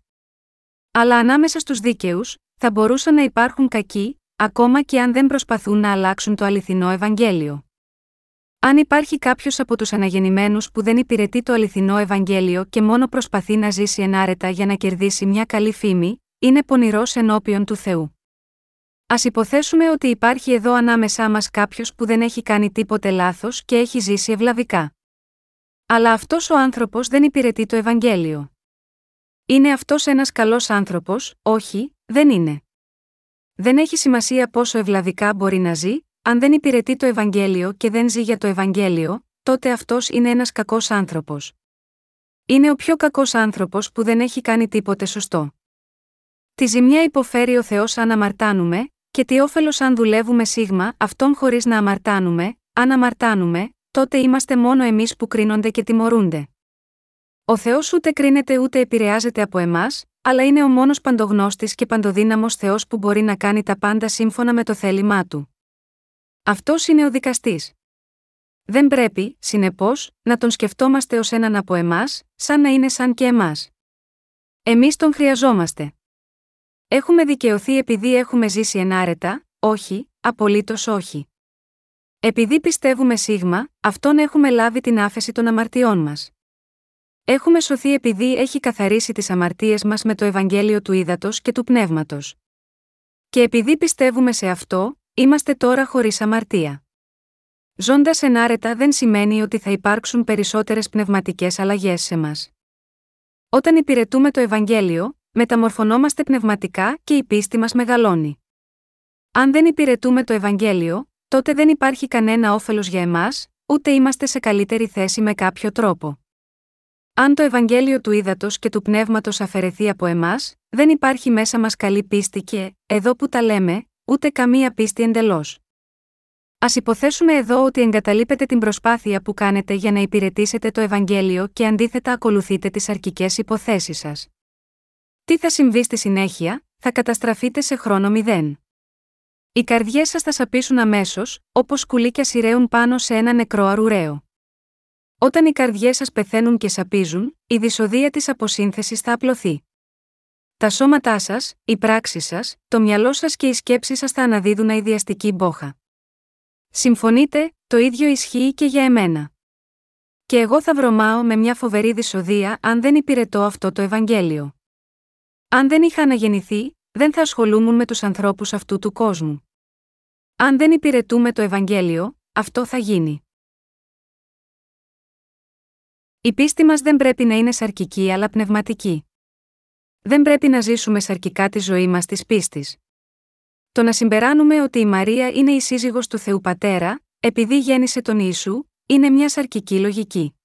Αλλά ανάμεσα στους δίκαιους, θα μπορούσαν να υπάρχουν κακοί, ακόμα και αν δεν προσπαθούν να αλλάξουν το αληθινό Ευαγγέλιο. Αν υπάρχει κάποιος από τους αναγεννημένους που δεν υπηρετεί το αληθινό Ευαγγέλιο και μόνο προσπαθεί να ζήσει ενάρετα για να κερδίσει μια καλή φήμη, είναι πονηρός ενώπιον του Θεού. Α υποθέσουμε ότι υπάρχει εδώ ανάμεσά μας κάποιος που δεν έχει κάνει τίποτε λάθος και έχει ζήσει ευλαβικά. Αλλά αυτός ο άνθρωπος δεν υπηρετεί το Ευαγγέλιο. Είναι αυτός ένας καλός άνθρωπος, όχι, δεν είναι. Δεν έχει σημασία πόσο ευλαβικά μπορεί να ζει, αν δεν υπηρετεί το Ευαγγέλιο και δεν ζει για το Ευαγγέλιο, τότε αυτός είναι ένας κακός άνθρωπος. Είναι ο πιο κακός άνθρωπος που δεν έχει κάνει τίποτε σωστό. Τη ζημιά υποφέρει ο Θεός αν αμαρτάνουμε, και τι όφελος αν δουλεύουμε σίγμα αυτόν χωρίς να αμαρτάνουμε, αν αμαρτάνουμε, τότε είμαστε μόνο εμείς που κρίνονται και τιμωρούνται. Ο Θεός ούτε κρίνεται ούτε επηρεάζεται από εμάς, αλλά είναι ο μόνος παντογνώστης και παντοδύναμος Θεός που μπορεί να κάνει τα πάντα σύμφωνα με το θέλημά του. Αυτός είναι ο δικαστής. Δεν πρέπει, συνεπώς, να τον σκεφτόμαστε ως έναν από εμάς, σαν να είναι σαν και εμάς. Εμείς τον χρειαζόμαστε. Έχουμε δικαιωθεί επειδή έχουμε ζήσει ενάρετα, όχι, απολύτως όχι. Επειδή πιστεύουμε σίγμα, αυτόν έχουμε λάβει την άφεση των αμαρτιών μας. Έχουμε σωθεί επειδή έχει καθαρίσει τις αμαρτίες μας με το Ευαγγέλιο του Ήδατος και του Πνεύματος. Και επειδή πιστεύουμε σε αυτό, είμαστε τώρα χωρίς αμαρτία. Ζώντας ενάρετα δεν σημαίνει ότι θα υπάρξουν περισσότερες πνευματικές αλλαγές σε μας. Όταν υπηρετούμε το Ευαγγέλιο, μεταμορφωνόμαστε πνευματικά και η πίστη μας μεγαλώνει. Αν δεν υπηρετούμε το Ευαγγέλιο, τότε δεν υπάρχει κανένα όφελος για εμάς, ούτε είμαστε σε καλύτερη θέση με κάποιο τρόπο. Αν το Ευαγγέλιο του ύδατο και του πνεύματος αφαιρεθεί από εμάς, δεν υπάρχει μέσα μας καλή πίστη και, εδώ που τα λέμε, ούτε καμία πίστη εντελώς. Α υποθέσουμε εδώ ότι εγκαταλείπετε την προσπάθεια που κάνετε για να υπηρετήσετε το Ευαγγέλιο και αντίθετα ακολουθείτε τις αρκικέ υποθέσεις σας. Τι θα συμβεί στη συνέχεια, θα καταστραφείτε σε χρόνο μηδέν. Οι καρδιές σας θα σαπίσουν αμέσως, όπως σκουλίκια σειραίουν πάνω σε ένα νεκρό αρουραίο. Όταν οι καρδιές σας πεθαίνουν και σαπίζουν, η δυσοδεία της αποσύνθεσης θα απλωθεί. Τα σώματά σας, οι πράξεις σας, το μυαλό σας και οι σκέψει σας θα αναδίδουν αειδιαστική μπόχα. Συμφωνείτε, το ίδιο ισχύει και για εμένα. Και εγώ θα βρωμάω με μια φοβερή δυσοδεία αν δεν υπηρετώ αυτό το Ευαγγέλιο. Αν δεν είχα αναγεννηθεί, δεν θα ασχολούμουν με τους ανθρώπους αυτού του κόσμου. Αν δεν υπηρετούμε το Ευαγγέλιο, αυτό θα γίνει. Η πίστη μας δεν πρέπει να είναι σαρκική αλλά πνευματική. Δεν πρέπει να ζήσουμε σαρκικά τη ζωή μας της πίστης. Το να συμπεράνουμε ότι η Μαρία είναι η σύζυγος του Θεού Πατέρα, επειδή γέννησε τον Ιησού, είναι μια σαρκική λογική.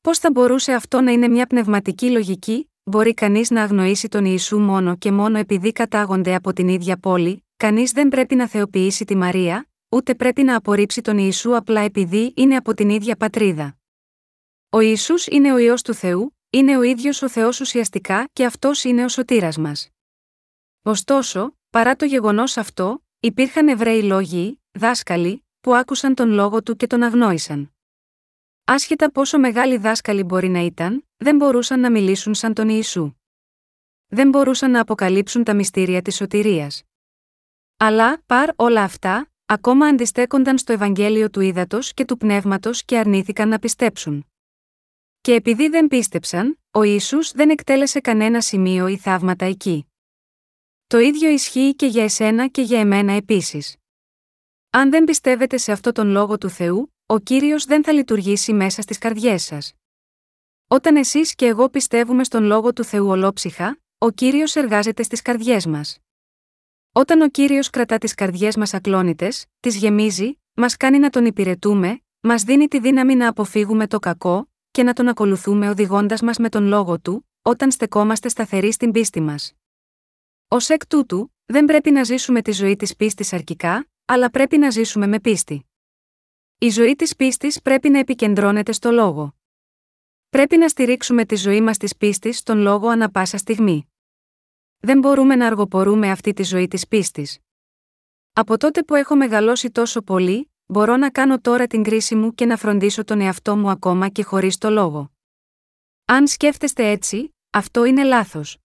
Πώς θα μπορούσε αυτό να είναι μια πνευματική λογική, μπορεί κανείς να αγνοήσει τον Ιησού μόνο και μόνο επειδή κατάγονται από την ίδια πόλη, κανείς δεν πρέπει να θεοποιήσει τη Μαρία, ούτε πρέπει να απορρίψει τον Ιησού απλά επειδή είναι από την ίδια πατρίδα. Ο Ισού είναι ο ιό του Θεού, είναι ο ίδιος ο Θεός ουσιαστικά και αυτός είναι ο σωτήρας μας. Ωστόσο, παρά το γεγονός αυτό, υπήρχαν Εβραίοι λόγοι, δάσκαλοι, που άκουσαν τον λόγο του και τον αγνόησαν. Άσχετα πόσο μεγάλοι δάσκαλοι μπορεί να ήταν, δεν μπορούσαν να μιλήσουν σαν τον Ιησού. Δεν μπορούσαν να αποκαλύψουν τα μυστήρια της σωτηρίας. Αλλά, παρ όλα αυτά, ακόμα αντιστέκονταν στο Ευαγγέλιο του Ήδατος και του Πνεύματος και αρνήθηκαν να πιστέψουν. Και επειδή δεν πίστεψαν, ο Ιησούς δεν εκτέλεσε κανένα σημείο ή θαύματα εκεί. Το ίδιο ισχύει και για εσένα και για εμένα επίσης. Αν δεν πιστεύετε σε αυτό τον λόγο του Θεού, ο κύριος δεν θα λειτουργήσει μέσα στις καρδιές σας. Όταν εσείς και εγώ πιστεύουμε στον λόγο του Θεού ολόψυχα, ο κύριος εργάζεται στις καρδιές μας. Όταν ο κύριος κρατά τις καρδιές μας ακλόνητες, τις γεμίζει, μας κάνει να τον υπηρετούμε, μας δίνει τη δύναμη να αποφύγουμε το κακό, και να τον ακολουθούμε οδηγώντας μας με τον λόγο του, όταν στεκόμαστε σταθεροί στην πίστη μας. Ω εκ τούτου, δεν πρέπει να ζήσουμε τη ζωή της πίστης αρκικά, αλλά πρέπει να ζήσουμε με πίστη. Η ζωή της πίστης πρέπει να επικεντρώνεται στο λόγο. Πρέπει να στηρίξουμε τη ζωή μας της πίστης στον λόγο ανα πάσα στιγμή. Δεν μπορούμε να αργοπορούμε αυτή τη ζωή της πίστης. Από τότε που έχω μεγαλώσει τόσο πολύ, μπορώ να κάνω τώρα την κρίση μου και να φροντίσω τον εαυτό μου ακόμα και χωρίς το λόγο. Αν σκέφτεστε έτσι, αυτό είναι λάθος.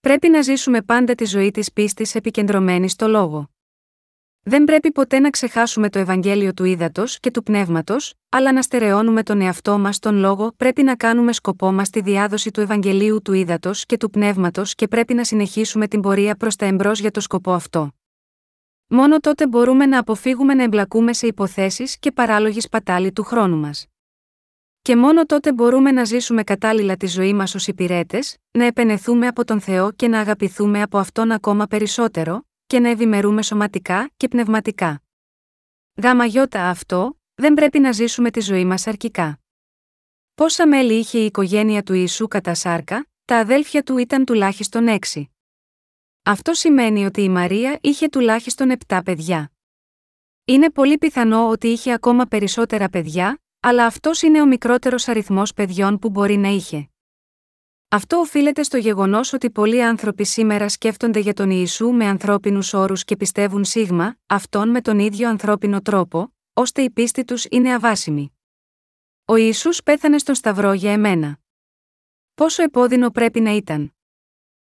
Πρέπει να ζήσουμε πάντα τη ζωή της πίστης επικεντρωμένη στο λόγο. Δεν πρέπει ποτέ να ξεχάσουμε το Ευαγγέλιο του ύδατο και του πνεύματος, αλλά να στερεώνουμε τον εαυτό μας τον λόγο, πρέπει να κάνουμε σκοπό μας τη διάδοση του Ευαγγελίου του ύδατο και του πνεύματος και πρέπει να συνεχίσουμε την πορεία προς τα εμπρός για το σκοπό αυτό. Μόνο τότε μπορούμε να αποφύγουμε να εμπλακούμε σε υποθέσεις και παράλογη σπατάλη του χρόνου μας. Και μόνο τότε μπορούμε να ζήσουμε κατάλληλα τη ζωή μας ως υπηρέτες, να επενεθούμε από τον Θεό και να αγαπηθούμε από αυτόν ακόμα περισσότερο, και να ευημερούμε σωματικά και πνευματικά. Γάμα γιώτα αυτό, δεν πρέπει να ζήσουμε τη ζωή μας αρκικά. Πόσα μέλη είχε η οικογένεια του Ιησού κατά σάρκα, τα αδέλφια του ήταν τουλάχιστον έξι. Αυτό σημαίνει ότι η Μαρία είχε τουλάχιστον 7 παιδιά. Είναι πολύ πιθανό ότι είχε ακόμα περισσότερα παιδιά, αλλά αυτός είναι ο μικρότερος αριθμός παιδιών που μπορεί να είχε. Αυτό οφείλεται στο γεγονός ότι πολλοί άνθρωποι σήμερα σκέφτονται για τον Ιησού με ανθρώπινους όρους και πιστεύουν σίγμα, αυτόν με τον ίδιο ανθρώπινο τρόπο, ώστε η πίστη τους είναι αβάσιμη. Ο Ιησούς πέθανε στον Σταυρό για εμένα. Πόσο επώδυνο πρέπει να ήταν.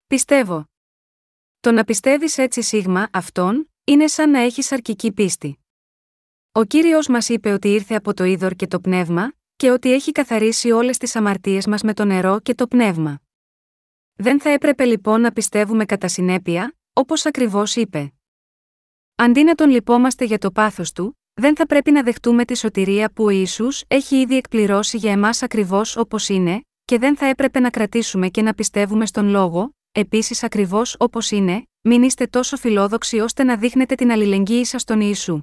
Πιστεύω, το να πιστεύεις έτσι σίγμα αυτόν, είναι σαν να έχεις αρκική πίστη. Ο κύριος μας είπε ότι ήρθε από το είδωρ και το πνεύμα, και ότι έχει καθαρίσει όλες τις αμαρτίες μας με το νερό και το πνεύμα. Δεν θα έπρεπε λοιπόν να πιστεύουμε κατά συνέπεια, όπως ακριβώς είπε. Αντί να τον λυπόμαστε για το πάθος του, δεν θα πρέπει να δεχτούμε τη σωτηρία που ο Ισού έχει ήδη εκπληρώσει για εμάς ακριβώς όπως είναι, και δεν θα έπρεπε να κρατήσουμε και να πιστεύουμε στον λόγο, επίσης ακριβώς όπως είναι, μην είστε τόσο φιλόδοξοι ώστε να δείχνετε την αλληλεγγύη σας στον Ιησού.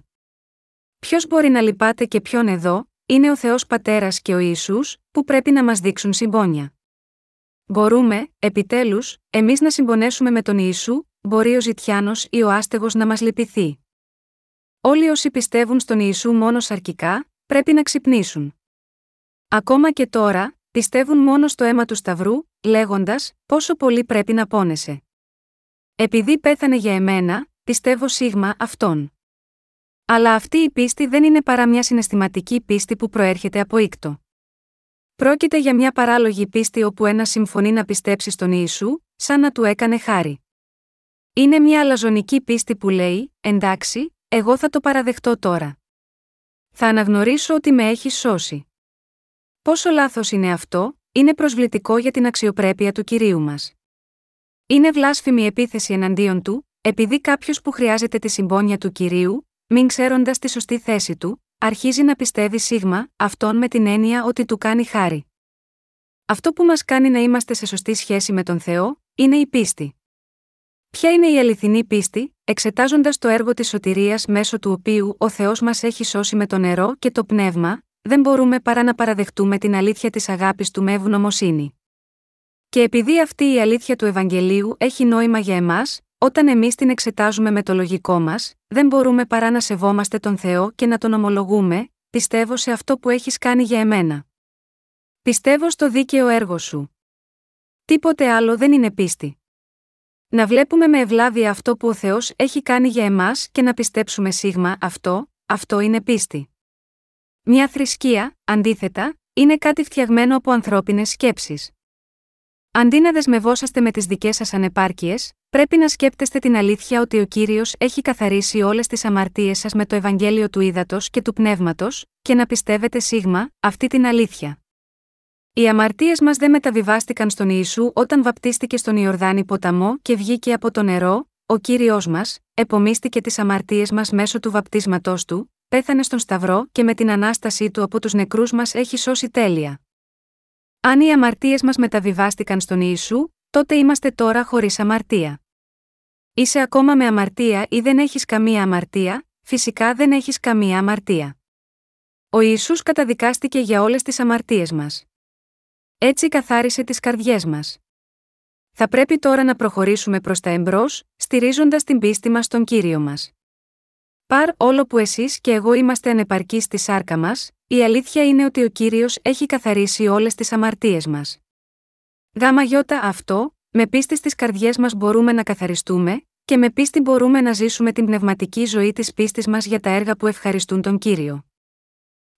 Ποιος μπορεί να λυπάτε και ποιον εδώ, είναι ο Θεός Πατέρας και ο Ισού, που πρέπει να μας δείξουν συμπόνια. Μπορούμε, επιτέλους, εμείς να συμπονέσουμε με τον Ιησού, μπορεί ο Ζητιάνος ή ο άστεγος να μας λυπηθεί. Όλοι όσοι πιστεύουν στον Ιησού μόνος σαρκικά, πρέπει να ξυπνήσουν. Ακόμα και τώρα, πιστεύουν μόνο στο αίμα του Σταυρού, λέγοντας πόσο πολύ πρέπει να πόνεσαι. Επειδή πέθανε για εμένα, πιστεύω σίγμα αυτόν. Αλλά αυτή η πίστη δεν είναι παρά μια συναισθηματική πίστη που προέρχεται από ήκτο. Πρόκειται για μια παράλογη πίστη όπου ένας συμφωνεί να πιστέψει στον Ιησού, σαν να του έκανε χάρη. Είναι μια αλαζονική πίστη που λέει: Εντάξει, εγώ θα το παραδεχτώ τώρα. Θα αναγνωρίσω ότι με έχει σώσει. Πόσο λάθος είναι αυτό, είναι προσβλητικό για την αξιοπρέπεια του κυρίου μας. Είναι βλάσφημη επίθεση εναντίον του, επειδή κάποιος που χρειάζεται τη συμπόνια του κυρίου, μην ξέροντας τη σωστή θέση του, αρχίζει να πιστεύει σίγμα, αυτόν με την έννοια ότι του κάνει χάρη. Αυτό που μας κάνει να είμαστε σε σωστή σχέση με τον Θεό, είναι η πίστη. Ποια είναι η αληθινή πίστη, εξετάζοντας το έργο της σωτηρίας μέσω του οποίου ο Θεός μας έχει σώσει με το νερό και το πνεύμα, δεν μπορούμε παρά να παραδεχτούμε την αλήθεια της αγάπης του με ευγνωμοσύνη. Και επειδή αυτή η αλήθεια του Ευαγγελίου έχει νόημα για εμάς, όταν εμείς την εξετάζουμε με το λογικό μας, δεν μπορούμε παρά να σεβόμαστε τον Θεό και να τον ομολογούμε, πιστεύω σε αυτό που έχεις κάνει για εμένα. Πιστεύω στο δίκαιο έργο σου. Τίποτε άλλο δεν είναι πίστη. Να βλέπουμε με ευλάβεια αυτό που ο Θεός έχει κάνει για εμάς και να πιστέψουμε σίγμα αυτό, αυτό είναι πίστη. Μια θρησκεία, αντίθετα, είναι κάτι φτιαγμένο από ανθρώπινες σκέψεις. Αντί να δεσμευόσαστε με τις δικές σας ανεπάρκειες, πρέπει να σκέπτεστε την αλήθεια ότι ο κύριος έχει καθαρίσει όλες τις αμαρτίες σας με το Ευαγγέλιο του Ήδατος και του Πνεύματος, και να πιστεύετε σίγμα αυτή την αλήθεια. Οι αμαρτίες μας δεν μεταβιβάστηκαν στον Ιησού όταν βαπτίστηκε στον Ιορδάνη ποταμό και βγήκε από το νερό, ο κύριος μας, επομίστηκε τις αμαρτίες μας μέσω του βαπτίσματός του, πέθανε στον Σταυρό και με την ανάστασή του από τους νεκρούς μας έχει σώσει τέλεια. Αν οι αμαρτίες μας μεταβιβάστηκαν στον Ιησού, τότε είμαστε τώρα χωρίς αμαρτία. Είσαι ακόμα με αμαρτία ή δεν έχεις καμία αμαρτία, φυσικά δεν έχεις καμία αμαρτία. Ο Ιησούς καταδικάστηκε για όλες τις αμαρτίες μας. Έτσι καθάρισε τις καρδιές μας. Θα πρέπει τώρα να προχωρήσουμε προς τα εμπρός, στηρίζοντας την πίστη μας στον κύριο μας. Παρ όλο που εσείς και εγώ είμαστε ανεπαρκείς στη σάρκα μας, η αλήθεια είναι ότι ο κύριος έχει καθαρίσει όλες τις αμαρτίες μας. Γάμα γιώτα αυτό, με πίστη στις καρδιές μας μπορούμε να καθαριστούμε, και με πίστη μπορούμε να ζήσουμε την πνευματική ζωή της πίστης μας για τα έργα που ευχαριστούν τον κύριο.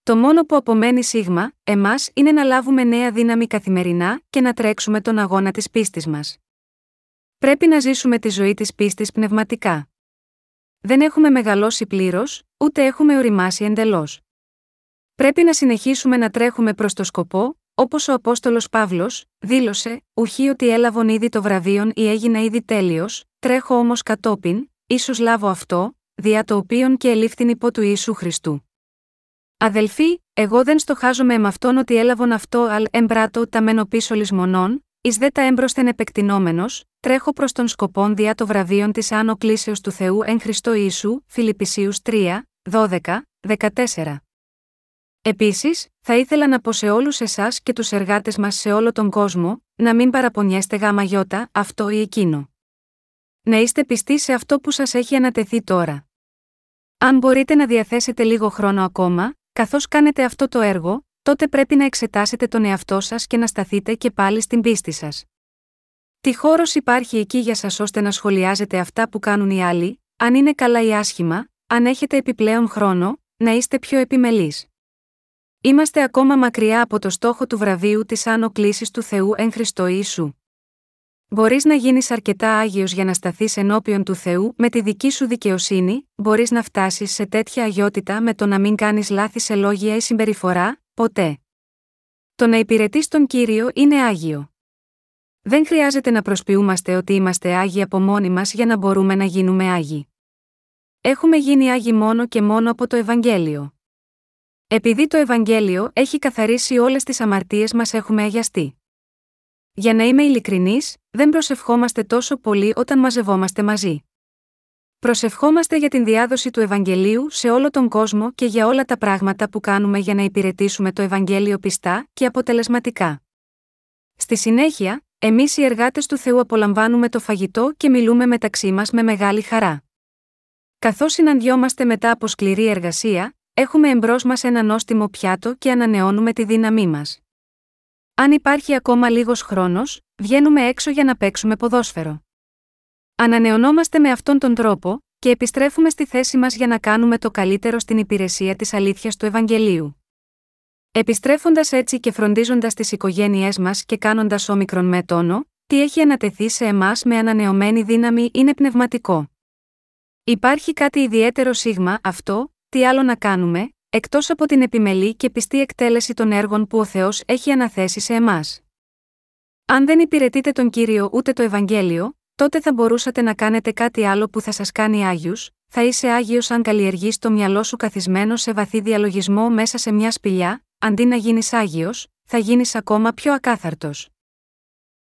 Το μόνο που απομένει σίγμα, εμάς, είναι να λάβουμε νέα δύναμη καθημερινά και να τρέξουμε τον αγώνα της πίστης μας. Πρέπει να ζήσουμε τη ζωή της πίστης πνευματικά. Δεν έχουμε μεγαλώσει πλήρως, ούτε έχουμε οριμάσει εντελώς. Πρέπει να συνεχίσουμε να τρέχουμε προς το σκοπό, όπως ο Απόστολος Παύλος, δήλωσε: Ουχή ότι έλαβον ήδη το βραβείον ή έγινα ήδη τέλειος, τρέχω όμως κατόπιν, ίσως λάβω αυτό, δια το οποίον και ελήφθην υπό του Ιησού Χριστού. Αδελφοί, εγώ δεν στοχάζομαι με αυτόν ότι έλαβον αυτό αλ εμπράτο τα μένω πίσω λησμονών, εις δε τα έμπροσθεν επεκτηνόμενος, τρέχω προς τον σκοπόν δια το βραβείον της άνω κλήσεως του Θεού εν Χριστώ Ιησού, Φιλιππισίους 3, 12, 14. Επίσης, θα ήθελα να πω σε όλους εσάς και τους εργάτες μας σε όλο τον κόσμο, να μην παραπονιέστε γάμα γιώτα, αυτό ή εκείνο. Να είστε πιστοί σε αυτό που σας έχει ανατεθεί τώρα. Αν μπορείτε να διαθέσετε λίγο χρόνο ακόμα, καθώς κάνετε αυτό το έργο, τότε πρέπει να εξετάσετε τον εαυτό σας και να σταθείτε και πάλι στην πίστη σας. Τι χώρος υπάρχει εκεί για σας ώστε να σχολιάζετε αυτά που κάνουν οι άλλοι, αν είναι καλά ή άσχημα, αν έχετε επιπλέον χρόνο, να είστε πιο επιμελείς. Είμαστε ακόμα μακριά από το στόχο του βραβείου της άνω κλήσης του Θεού εν Χριστώ Ιησού. Μπορείς να γίνεις αρκετά άγιος για να σταθείς ενώπιον του Θεού με τη δική σου δικαιοσύνη, μπορείς να φτάσεις σε τέτοια αγιότητα με το να μην κάνεις λάθη σε λόγια ή συμπεριφορά, ποτέ. Το να υπηρετείς τον κύριο είναι άγιο. Δεν χρειάζεται να προσποιούμαστε ότι είμαστε άγιοι από μόνοι μας για να μπορούμε να γίνουμε άγιοι. Έχουμε γίνει άγιοι μόνο και μόνο από το Ευαγγέλιο. Επειδή το Ευαγγέλιο έχει καθαρίσει όλες τις αμαρτίες μας έχουμε αγιαστεί. Για να είμαι ειλικρινής, δεν προσευχόμαστε τόσο πολύ όταν μαζευόμαστε μαζί. Προσευχόμαστε για την διάδοση του Ευαγγελίου σε όλο τον κόσμο και για όλα τα πράγματα που κάνουμε για να υπηρετήσουμε το Ευαγγέλιο πιστά και αποτελεσματικά. Στη συνέχεια, εμείς οι εργάτες του Θεού απολαμβάνουμε το φαγητό και μιλούμε μεταξύ μας με μεγάλη χαρά. Καθώς συναντιόμαστε μετά από σκληρή εργασία, έχουμε εμπρός μας ένα νόστιμο πιάτο και ανανεώνουμε τη δύναμή μας. Αν υπάρχει ακόμα λίγος χρόνος, βγαίνουμε έξω για να παίξουμε ποδόσφαιρο. Ανανεωνόμαστε με αυτόν τον τρόπο, και επιστρέφουμε στη θέση μας για να κάνουμε το καλύτερο στην υπηρεσία της αλήθειας του Ευαγγελίου. Επιστρέφοντας έτσι και φροντίζοντας τις οικογένειές μας και κάνοντας όμικρον με τόνο, τι έχει ανατεθεί σε εμάς με ανανεωμένη δύναμη είναι πνευματικό. Υπάρχει κάτι ιδιαίτερο σίγμα αυτό, τι άλλο να κάνουμε, εκτός από την επιμελή και πιστή εκτέλεση των έργων που ο Θεός έχει αναθέσει σε εμάς. Αν δεν υπηρετείτε τον κύριο ούτε το Ευαγγέλιο, τότε θα μπορούσατε να κάνετε κάτι άλλο που θα σας κάνει Άγιου, θα είσαι Άγιος αν καλλιεργείς το μυαλό σου καθισμένο σε βαθύ διαλογισμό μέσα σε μια σπηλιά, αντί να γίνεις Άγιος, θα γίνεις ακόμα πιο ακάθαρτος.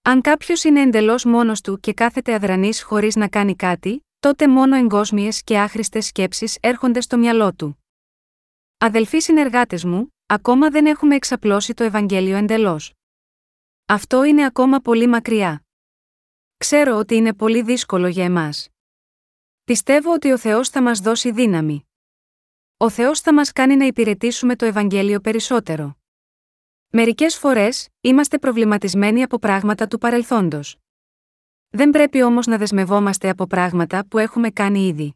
Αν κάποιος είναι εντελώς μόνος του και κάθεται αδρανής χωρίς να κάνει κάτι, τότε μόνο εγκόσμιες και άχρηστες σκέψεις έρχονται στο μυαλό του. Αδελφοί συνεργάτες μου, ακόμα δεν έχουμε εξαπλώσει το Ευαγγέλιο εντελώς. Αυτό είναι ακόμα πολύ μακριά. Ξέρω ότι είναι πολύ δύσκολο για εμάς. Πιστεύω ότι ο Θεός θα μας δώσει δύναμη. Ο Θεός θα μας κάνει να υπηρετήσουμε το Ευαγγέλιο περισσότερο. Μερικές φορές, είμαστε προβληματισμένοι από πράγματα του παρελθόντος. Δεν πρέπει όμως να δεσμευόμαστε από πράγματα που έχουμε κάνει ήδη.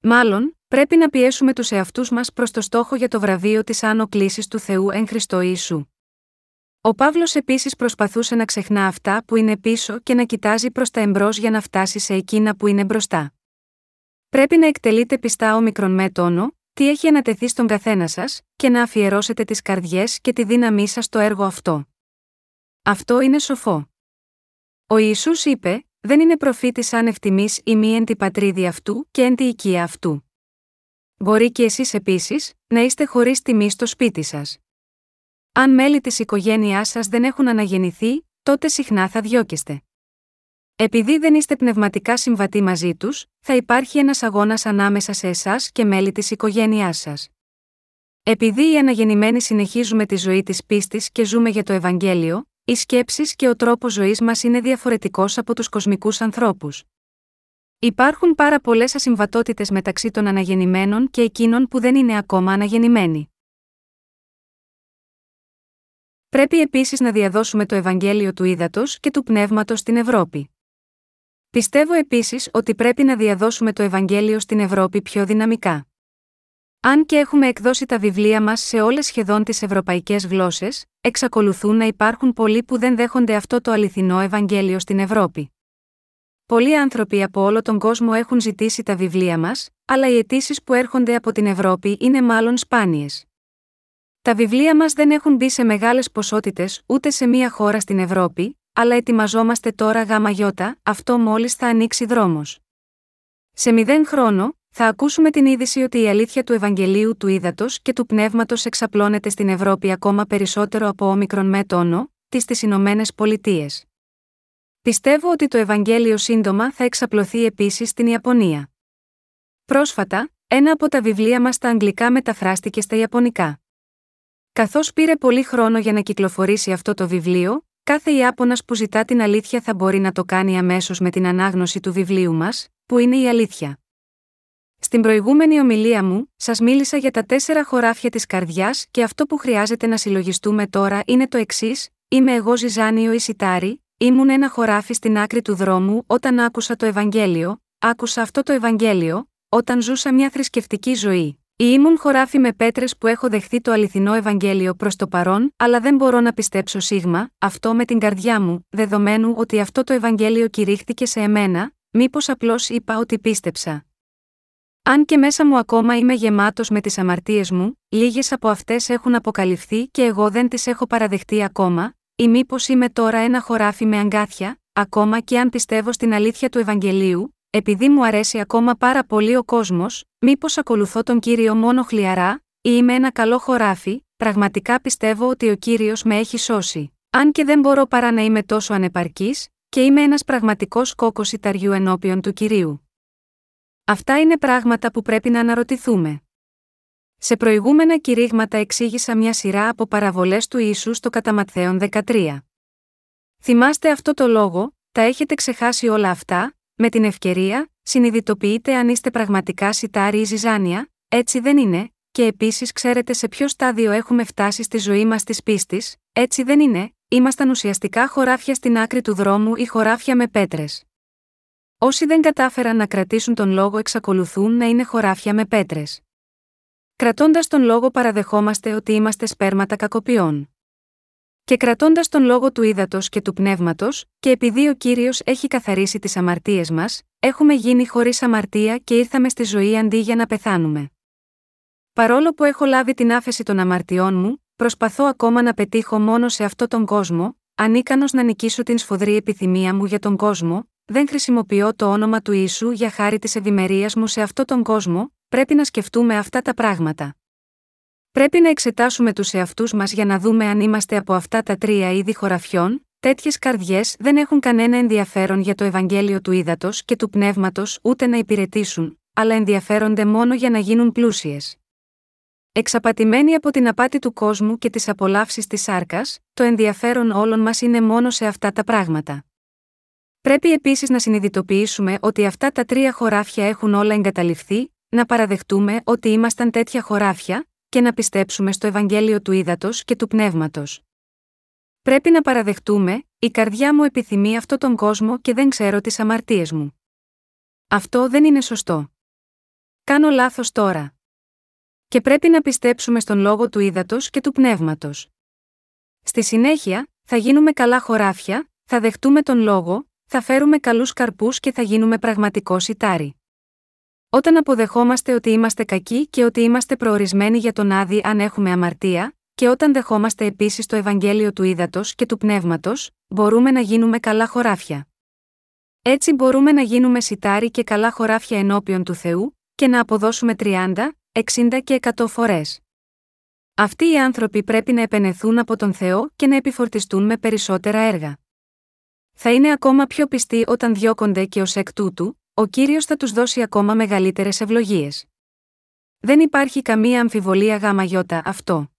Μάλλον, πρέπει να πιέσουμε τους εαυτούς μας προς το στόχο για το βραβείο της άνω κλίση του Θεού εν Χριστώ Ιησού. Ο Παύλος επίσης προσπαθούσε να ξεχνά αυτά που είναι πίσω και να κοιτάζει προς τα εμπρός για να φτάσει σε εκείνα που είναι μπροστά. Πρέπει να εκτελείτε πιστά μικρον με τόνο, τι έχει ανατεθεί στον καθένα σας, και να αφιερώσετε τις καρδιές και τη δύναμή σας στο έργο αυτό. Αυτό είναι σοφό. Ο Ιησούς είπε: Δεν είναι προφήτης αν ευτιμή ή μη εν τη πατρίδη αυτού και εν τη οικία αυτού. Μπορεί και εσείς επίσης, να είστε χωρίς τιμή στο σπίτι σας. Αν μέλη της οικογένειάς σας δεν έχουν αναγεννηθεί, τότε συχνά θα διώκεστε. Επειδή δεν είστε πνευματικά συμβατοί μαζί τους, θα υπάρχει ένας αγώνας ανάμεσα σε εσάς και μέλη της οικογένειάς σας. Επειδή οι αναγεννημένοι συνεχίζουμε τη ζωή της πίστης και ζούμε για το Ευαγγέλιο, οι σκέψεις και ο τρόπος ζωής μας είναι διαφορετικός από τους κοσμικούς ανθρώπους. Υπάρχουν πάρα πολλές ασυμβατότητες μεταξύ των αναγεννημένων και εκείνων που δεν είναι ακόμα αναγεννημένοι. Πρέπει επίσης να διαδώσουμε το Ευαγγέλιο του ύδατο και του πνεύματος στην Ευρώπη. Πιστεύω επίσης ότι πρέπει να διαδώσουμε το Ευαγγέλιο στην Ευρώπη πιο δυναμικά. Αν και έχουμε εκδώσει τα βιβλία μας σε όλες σχεδόν τις ευρωπαϊκές γλώσσες, εξακολουθούν να υπάρχουν πολλοί που δεν δέχονται αυτό το αληθινό Ευαγγέλιο στην Ευρώπη. Πολλοί άνθρωποι από όλο τον κόσμο έχουν ζητήσει τα βιβλία μας, αλλά οι αιτήσεις που έρχονται από την Ευρώπη είναι μάλλον σπάνιες. Τα βιβλία μας δεν έχουν μπει σε μεγάλες ποσότητες ούτε σε μία χώρα στην Ευρώπη, αλλά ετοιμαζόμαστε τώρα γάμα γιώτα, αυτό μόλις θα ανοίξει δρόμος. Σε μηδέν χρόνο, θα ακούσουμε την είδηση ότι η αλήθεια του Ευαγγελίου του Ήδατος και του Πνεύματος εξαπλώνεται στην Ευρώπη ακόμα περισσότερο από όμικρον με τόνο, τις στι Ηνωμένες Πολιτείες. Πιστεύω ότι το Ευαγγέλιο σύντομα θα εξαπλωθεί επίσης στην Ιαπωνία. Πρόσφατα, ένα από τα βιβλία μας στα αγγλικά μεταφράστηκε στα Ιαπωνικά. Καθώς πήρε πολύ χρόνο για να κυκλοφορήσει αυτό το βιβλίο, Κάθε Ιάπωνας που ζητά την αλήθεια θα μπορεί να το κάνει αμέσως με την ανάγνωση του βιβλίου μας, που είναι η αλήθεια. Στην προηγούμενη ομιλία μου, σας μίλησα για τα τέσσερα χωράφια της καρδιάς και αυτό που χρειάζεται να συλλογιστούμε τώρα είναι το εξής: Είμαι εγώ Ζιζάνιο ή Σιτάρι, ήμουν ένα χωράφι στην άκρη του δρόμου όταν άκουσα το Ευαγγέλιο, άκουσα αυτό το Ευαγγέλιο, όταν ζούσα μια θρησκευτική ζωή. Ή ήμουν χωράφι με πέτρες που έχω δεχθεί το αληθινό Ευαγγέλιο προς το παρόν, αλλά δεν μπορώ να πιστέψω σίγμα, αυτό με την καρδιά μου, δεδομένου ότι αυτό το Ευαγγέλιο κηρύχθηκε σε εμένα, μήπως απλώς είπα ότι πίστεψα. Αν και μέσα μου ακόμα είμαι γεμάτος με τις αμαρτίες μου, λίγες από αυτές έχουν αποκαλυφθεί και εγώ δεν τις έχω παραδεχτεί ακόμα, ή μήπως είμαι τώρα ένα χωράφι με αγκάθια, ακόμα και αν πιστεύω στην αλήθεια του Ευαγγελίου, επειδή μου αρέσει ακόμα πάρα πολύ ο κόσμος, μήπως ακολουθώ τον κύριο μόνο χλιαρά, ή είμαι ένα καλό χωράφι, πραγματικά πιστεύω ότι ο κύριος με έχει σώσει. Αν και δεν μπορώ παρά να είμαι τόσο ανεπαρκής, και είμαι ένας πραγματικός κόκο ιταριού ενώπιον του κυρίου. Αυτά είναι πράγματα που πρέπει να αναρωτηθούμε. Σε προηγούμενα κηρύγματα εξήγησα μια σειρά από παραβολές του Ιησού στο Καταματθέον 13. Θυμάστε αυτό το λόγο, τα έχετε ξεχάσει όλα αυτά, με την ευκαιρία, συνειδητοποιείτε αν είστε πραγματικά σιτάρι ή ζυζάνια, έτσι δεν είναι, και επίσης ξέρετε σε ποιο στάδιο έχουμε φτάσει στη ζωή μας της πίστης, έτσι δεν είναι, ήμασταν ουσιαστικά χωράφια στην άκρη του δρόμου ή χωράφια με πέτρες. Όσοι δεν κατάφεραν να κρατήσουν τον λόγο εξακολουθούν να είναι χωράφια με πέτρες. Κρατώντας τον λόγο παραδεχόμαστε ότι είμαστε σπέρματα κακοποιών. Και κρατώντας τον λόγο του ύδατος και του πνεύματος, και επειδή ο κύριος έχει καθαρίσει τις αμαρτίες μας, έχουμε γίνει χωρίς αμαρτία και ήρθαμε στη ζωή αντί για να πεθάνουμε. Παρόλο που έχω λάβει την άφεση των αμαρτιών μου, προσπαθώ ακόμα να πετύχω μόνο σε αυτόν τον κόσμο, ανίκανο να νικήσω την σφοδρή επιθυμία μου για τον κόσμο, δεν χρησιμοποιώ το όνομα του Ιησού για χάρη της ευημερίας μου σε αυτόν τον κόσμο, πρέπει να σκεφτούμε αυτά τα πράγματα. Πρέπει να εξετάσουμε τους εαυτούς μας για να δούμε αν είμαστε από αυτά τα τρία είδη χωραφιών, τέτοιες καρδιές δεν έχουν κανένα ενδιαφέρον για το Ευαγγέλιο του ύδατο και του πνεύματος ούτε να υπηρετήσουν, αλλά ενδιαφέρονται μόνο για να γίνουν πλούσιες. Εξαπατημένοι από την απάτη του κόσμου και τις απολαύσεις της σάρκας, το ενδιαφέρον όλων μας είναι μόνο σε αυτά τα πράγματα. Πρέπει επίσης να συνειδητοποιήσουμε ότι αυτά τα τρία χωράφια έχουν όλα εγκαταληφθεί, να παραδεχτούμε ότι ήμασταν τέτοια χωράφια, και να πιστέψουμε στο Ευαγγέλιο του Ήδατος και του Πνεύματος. Πρέπει να παραδεχτούμε, η καρδιά μου επιθυμεί αυτόν τον κόσμο και δεν ξέρω τις αμαρτίες μου. Αυτό δεν είναι σωστό. Κάνω λάθος τώρα. Και πρέπει να πιστέψουμε στον λόγο του ύδατο και του πνεύματος. Στη συνέχεια, θα γίνουμε καλά χωράφια, θα δεχτούμε τον λόγο, θα φέρουμε καλούς καρπούς και θα γίνουμε πραγματικό σιτάρι. Όταν αποδεχόμαστε ότι είμαστε κακοί και ότι είμαστε προορισμένοι για τον άδει αν έχουμε αμαρτία, και όταν δεχόμαστε επίσης το Ευαγγέλιο του ύδατο και του πνεύματος, μπορούμε να γίνουμε καλά χωράφια. Έτσι μπορούμε να γίνουμε σιτάρι και καλά χωράφια ενώπιον του Θεού, και να αποδώσουμε 30, 60 και 100 φορές. Αυτοί οι άνθρωποι πρέπει να επενεθούν από τον Θεό και να επιφορτιστούν με περισσότερα έργα. Θα είναι ακόμα πιο πιστοί όταν διώκονται και ως εκ τούτου, ο κύριος θα τους δώσει ακόμα μεγαλύτερες ευλογίες. Δεν υπάρχει καμία αμφιβολία γάμα γιώτα αυτό.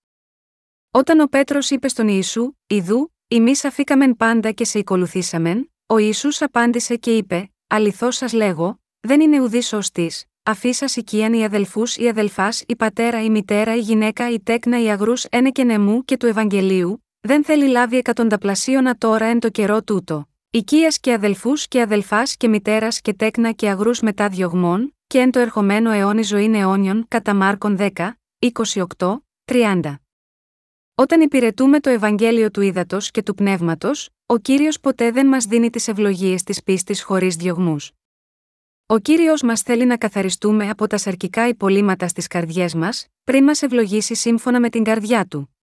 Όταν ο Πέτρος είπε στον Ιησού, Ιδού, εμείς αφήκαμεν πάντα και σε ακολουθήσαμεν, ο Ισού απάντησε και είπε, Αληθώς σας λέγω, δεν είναι ουδής σωστή, αφήσα οικίαν οι αδελφούς ή αδελφάς, η πατέρα, η μητέρα, η γυναίκα, η τέκνα, η αγρούς, ένε και νεμού και του Ευαγγελίου, δεν θέλει λάβει εκατονταπλασίωνα τώρα εν το καιρό τούτο. Οικίας και αδελφούς και αδελφάς και μητέρας και τέκνα και αγρούς μετά διωγμών, και εν το ερχομένο αιώνι ζωή αιώνιον κατά Μάρκον 10, 28, 30. Όταν υπηρετούμε το Ευαγγέλιο του ύδατο και του πνεύματος, ο κύριος ποτέ δεν μας δίνει τις ευλογίες της πίστης χωρίς διωγμούς. Ο κύριος μας θέλει να καθαριστούμε από τα σαρκικά υπολείμματα στις καρδιές μας, πριν μας ευλογήσει σύμφωνα με την καρδιά του.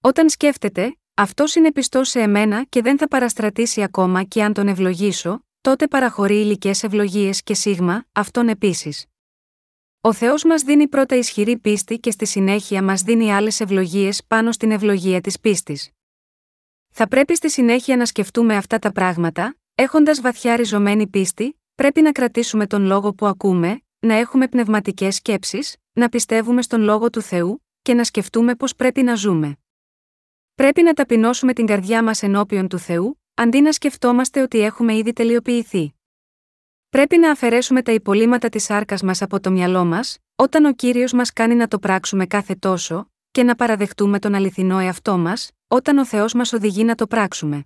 Όταν σκέφτεται, αυτός είναι πιστός σε εμένα και δεν θα παραστρατήσει ακόμα και αν τον ευλογήσω, τότε παραχωρεί υλικές ευλογίες και σίγμα, αυτόν επίσης. Ο Θεός μας δίνει πρώτα ισχυρή πίστη και στη συνέχεια μας δίνει άλλες ευλογίες πάνω στην ευλογία της πίστης. Θα πρέπει στη συνέχεια να σκεφτούμε αυτά τα πράγματα, έχοντας βαθιά ριζωμένη πίστη, πρέπει να κρατήσουμε τον λόγο που ακούμε, να έχουμε πνευματικές σκέψεις, να πιστεύουμε στον λόγο του Θεού, και να σκεφτούμε πώς πρέπει να ζούμε. Πρέπει να ταπεινώσουμε την καρδιά μας ενώπιον του Θεού, αντί να σκεφτόμαστε ότι έχουμε ήδη τελειοποιηθεί. Πρέπει να αφαιρέσουμε τα υπολείμματα της άρκα μας από το μυαλό μας, όταν ο κύριος μας κάνει να το πράξουμε κάθε τόσο, και να παραδεχτούμε τον αληθινό εαυτό μας, όταν ο Θεός μας οδηγεί να το πράξουμε.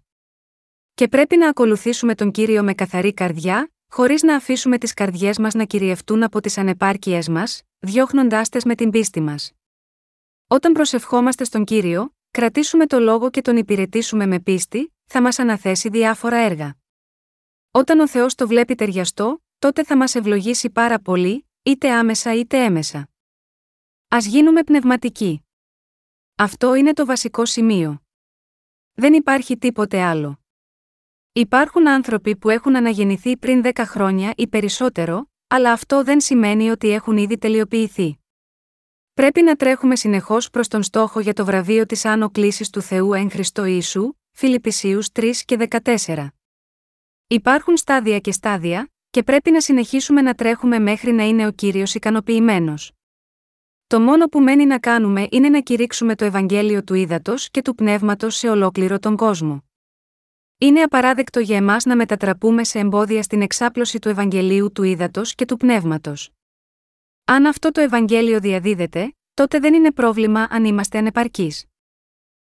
Και πρέπει να ακολουθήσουμε τον κύριο με καθαρή καρδιά, χωρίς να αφήσουμε τις καρδιές μας να κυριευτούν από τις ανεπάρκειές μας, διώχνοντάς τες με την πίστη μας. Όταν προσευχόμαστε στον κύριο, κρατήσουμε το λόγο και τον υπηρετήσουμε με πίστη, θα μας αναθέσει διάφορα έργα. Όταν ο Θεός το βλέπει ταιριαστό, τότε θα μας ευλογήσει πάρα πολύ, είτε άμεσα είτε έμεσα. Α γίνουμε πνευματικοί. Αυτό είναι το βασικό σημείο. Δεν υπάρχει τίποτε άλλο. Υπάρχουν άνθρωποι που έχουν αναγεννηθεί πριν 10 χρόνια ή περισσότερο, αλλά αυτό δεν σημαίνει ότι έχουν ήδη τελειοποιηθεί. Πρέπει να τρέχουμε συνεχώς προς τον στόχο για το βραβείο της άνω κλίση του Θεού εν Χριστώ Ιησού, Φιλιππισίους 3 και 14. Υπάρχουν στάδια και στάδια, και πρέπει να συνεχίσουμε να τρέχουμε μέχρι να είναι ο κύριος ικανοποιημένος. Το μόνο που μένει να κάνουμε είναι να κηρύξουμε το Ευαγγέλιο του ύδατο και του πνεύματος σε ολόκληρο τον κόσμο. Είναι απαράδεκτο για εμάς να μετατραπούμε σε εμπόδια στην εξάπλωση του Ευαγγελίου του ύδατο και του πνεύματος. Αν αυτό το Ευαγγέλιο διαδίδεται, τότε δεν είναι πρόβλημα αν είμαστε ανεπαρκείς.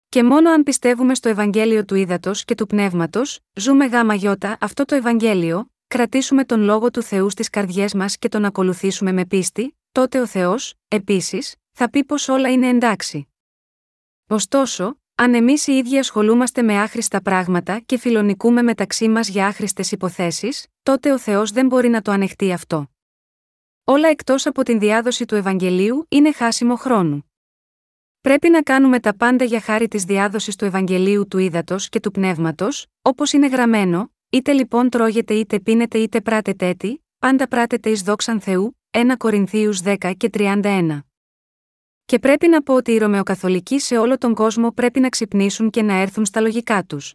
Και μόνο αν πιστεύουμε στο Ευαγγέλιο του ύδατο και του πνεύματος, ζούμε γάμα γιώτα αυτό το Ευαγγέλιο, κρατήσουμε τον λόγο του Θεού στις καρδιές μας και τον ακολουθήσουμε με πίστη, τότε ο Θεός, επίσης, θα πει πως όλα είναι εντάξει. Ωστόσο, Αν εμείς οι ίδιοι ασχολούμαστε με άχρηστα πράγματα και φιλονικούμε μεταξύ μας για άχρηστες υποθέσεις, τότε ο Θεός δεν μπορεί να το ανεχτεί αυτό. Όλα εκτός από την διάδοση του Ευαγγελίου είναι χάσιμο χρόνου. Πρέπει να κάνουμε τα πάντα για χάρη της διάδοσης του Ευαγγελίου του ύδατο και του πνεύματος, όπως είναι γραμμένο, είτε λοιπόν τρώγεται είτε πίνετε είτε πράτετε έτη, πάντα πράτετε εις δόξαν Θεού, 1 Κορινθίους 10 και 31. Και πρέπει να πω ότι οι Ρωμαιοκαθολικοί σε όλο τον κόσμο πρέπει να ξυπνήσουν και να έρθουν στα λογικά τους.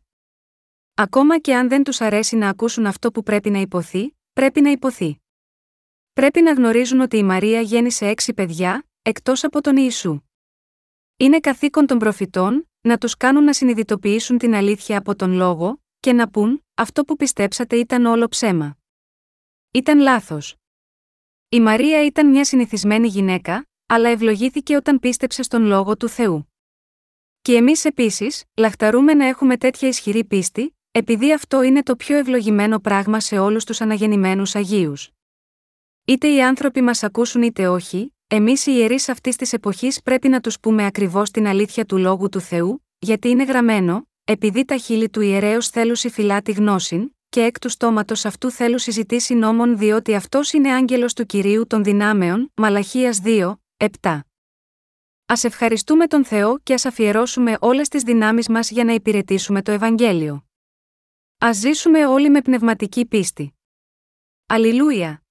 Ακόμα και αν δεν τους αρέσει να ακούσουν αυτό που πρέπει να υποθεί, πρέπει να υποθεί. Πρέπει να γνωρίζουν ότι η Μαρία γέννησε έξι παιδιά, εκτός από τον Ιησού. Είναι καθήκον των προφητών να τους κάνουν να συνειδητοποιήσουν την αλήθεια από τον λόγο και να πούν: Αυτό που πιστέψατε ήταν όλο ψέμα. Ήταν λάθος. Η Μαρία ήταν μια συνηθισμένη γυναίκα, αλλά ευλογήθηκε όταν πίστεψε στον λόγο του Θεού. Και εμείς επίσης, λαχταρούμε να έχουμε τέτοια ισχυρή πίστη, επειδή αυτό είναι το πιο ευλογημένο πράγμα σε όλους τους αναγεννημένους Αγίους. Είτε οι άνθρωποι μας ακούσουν είτε όχι, εμείς οι ιερείς αυτής της εποχής πρέπει να τους πούμε ακριβώς την αλήθεια του λόγου του Θεού, γιατί είναι γραμμένο, επειδή τα χείλη του ιερέως θέλουν φυλά τη γνώση, και εκ του στόματος αυτού θέλουν συζητήσει νόμων διότι αυτός είναι άγγελος του κυρίου των δυνάμεων, Μαλαχίας 2, 7. Α ευχαριστούμε τον Θεό και ας αφιερώσουμε όλες τις δυνάμεις μας για να υπηρετήσουμε το Ευαγγέλιο. Α ζήσουμε όλοι με πνευματική πίστη. Αλληλούια!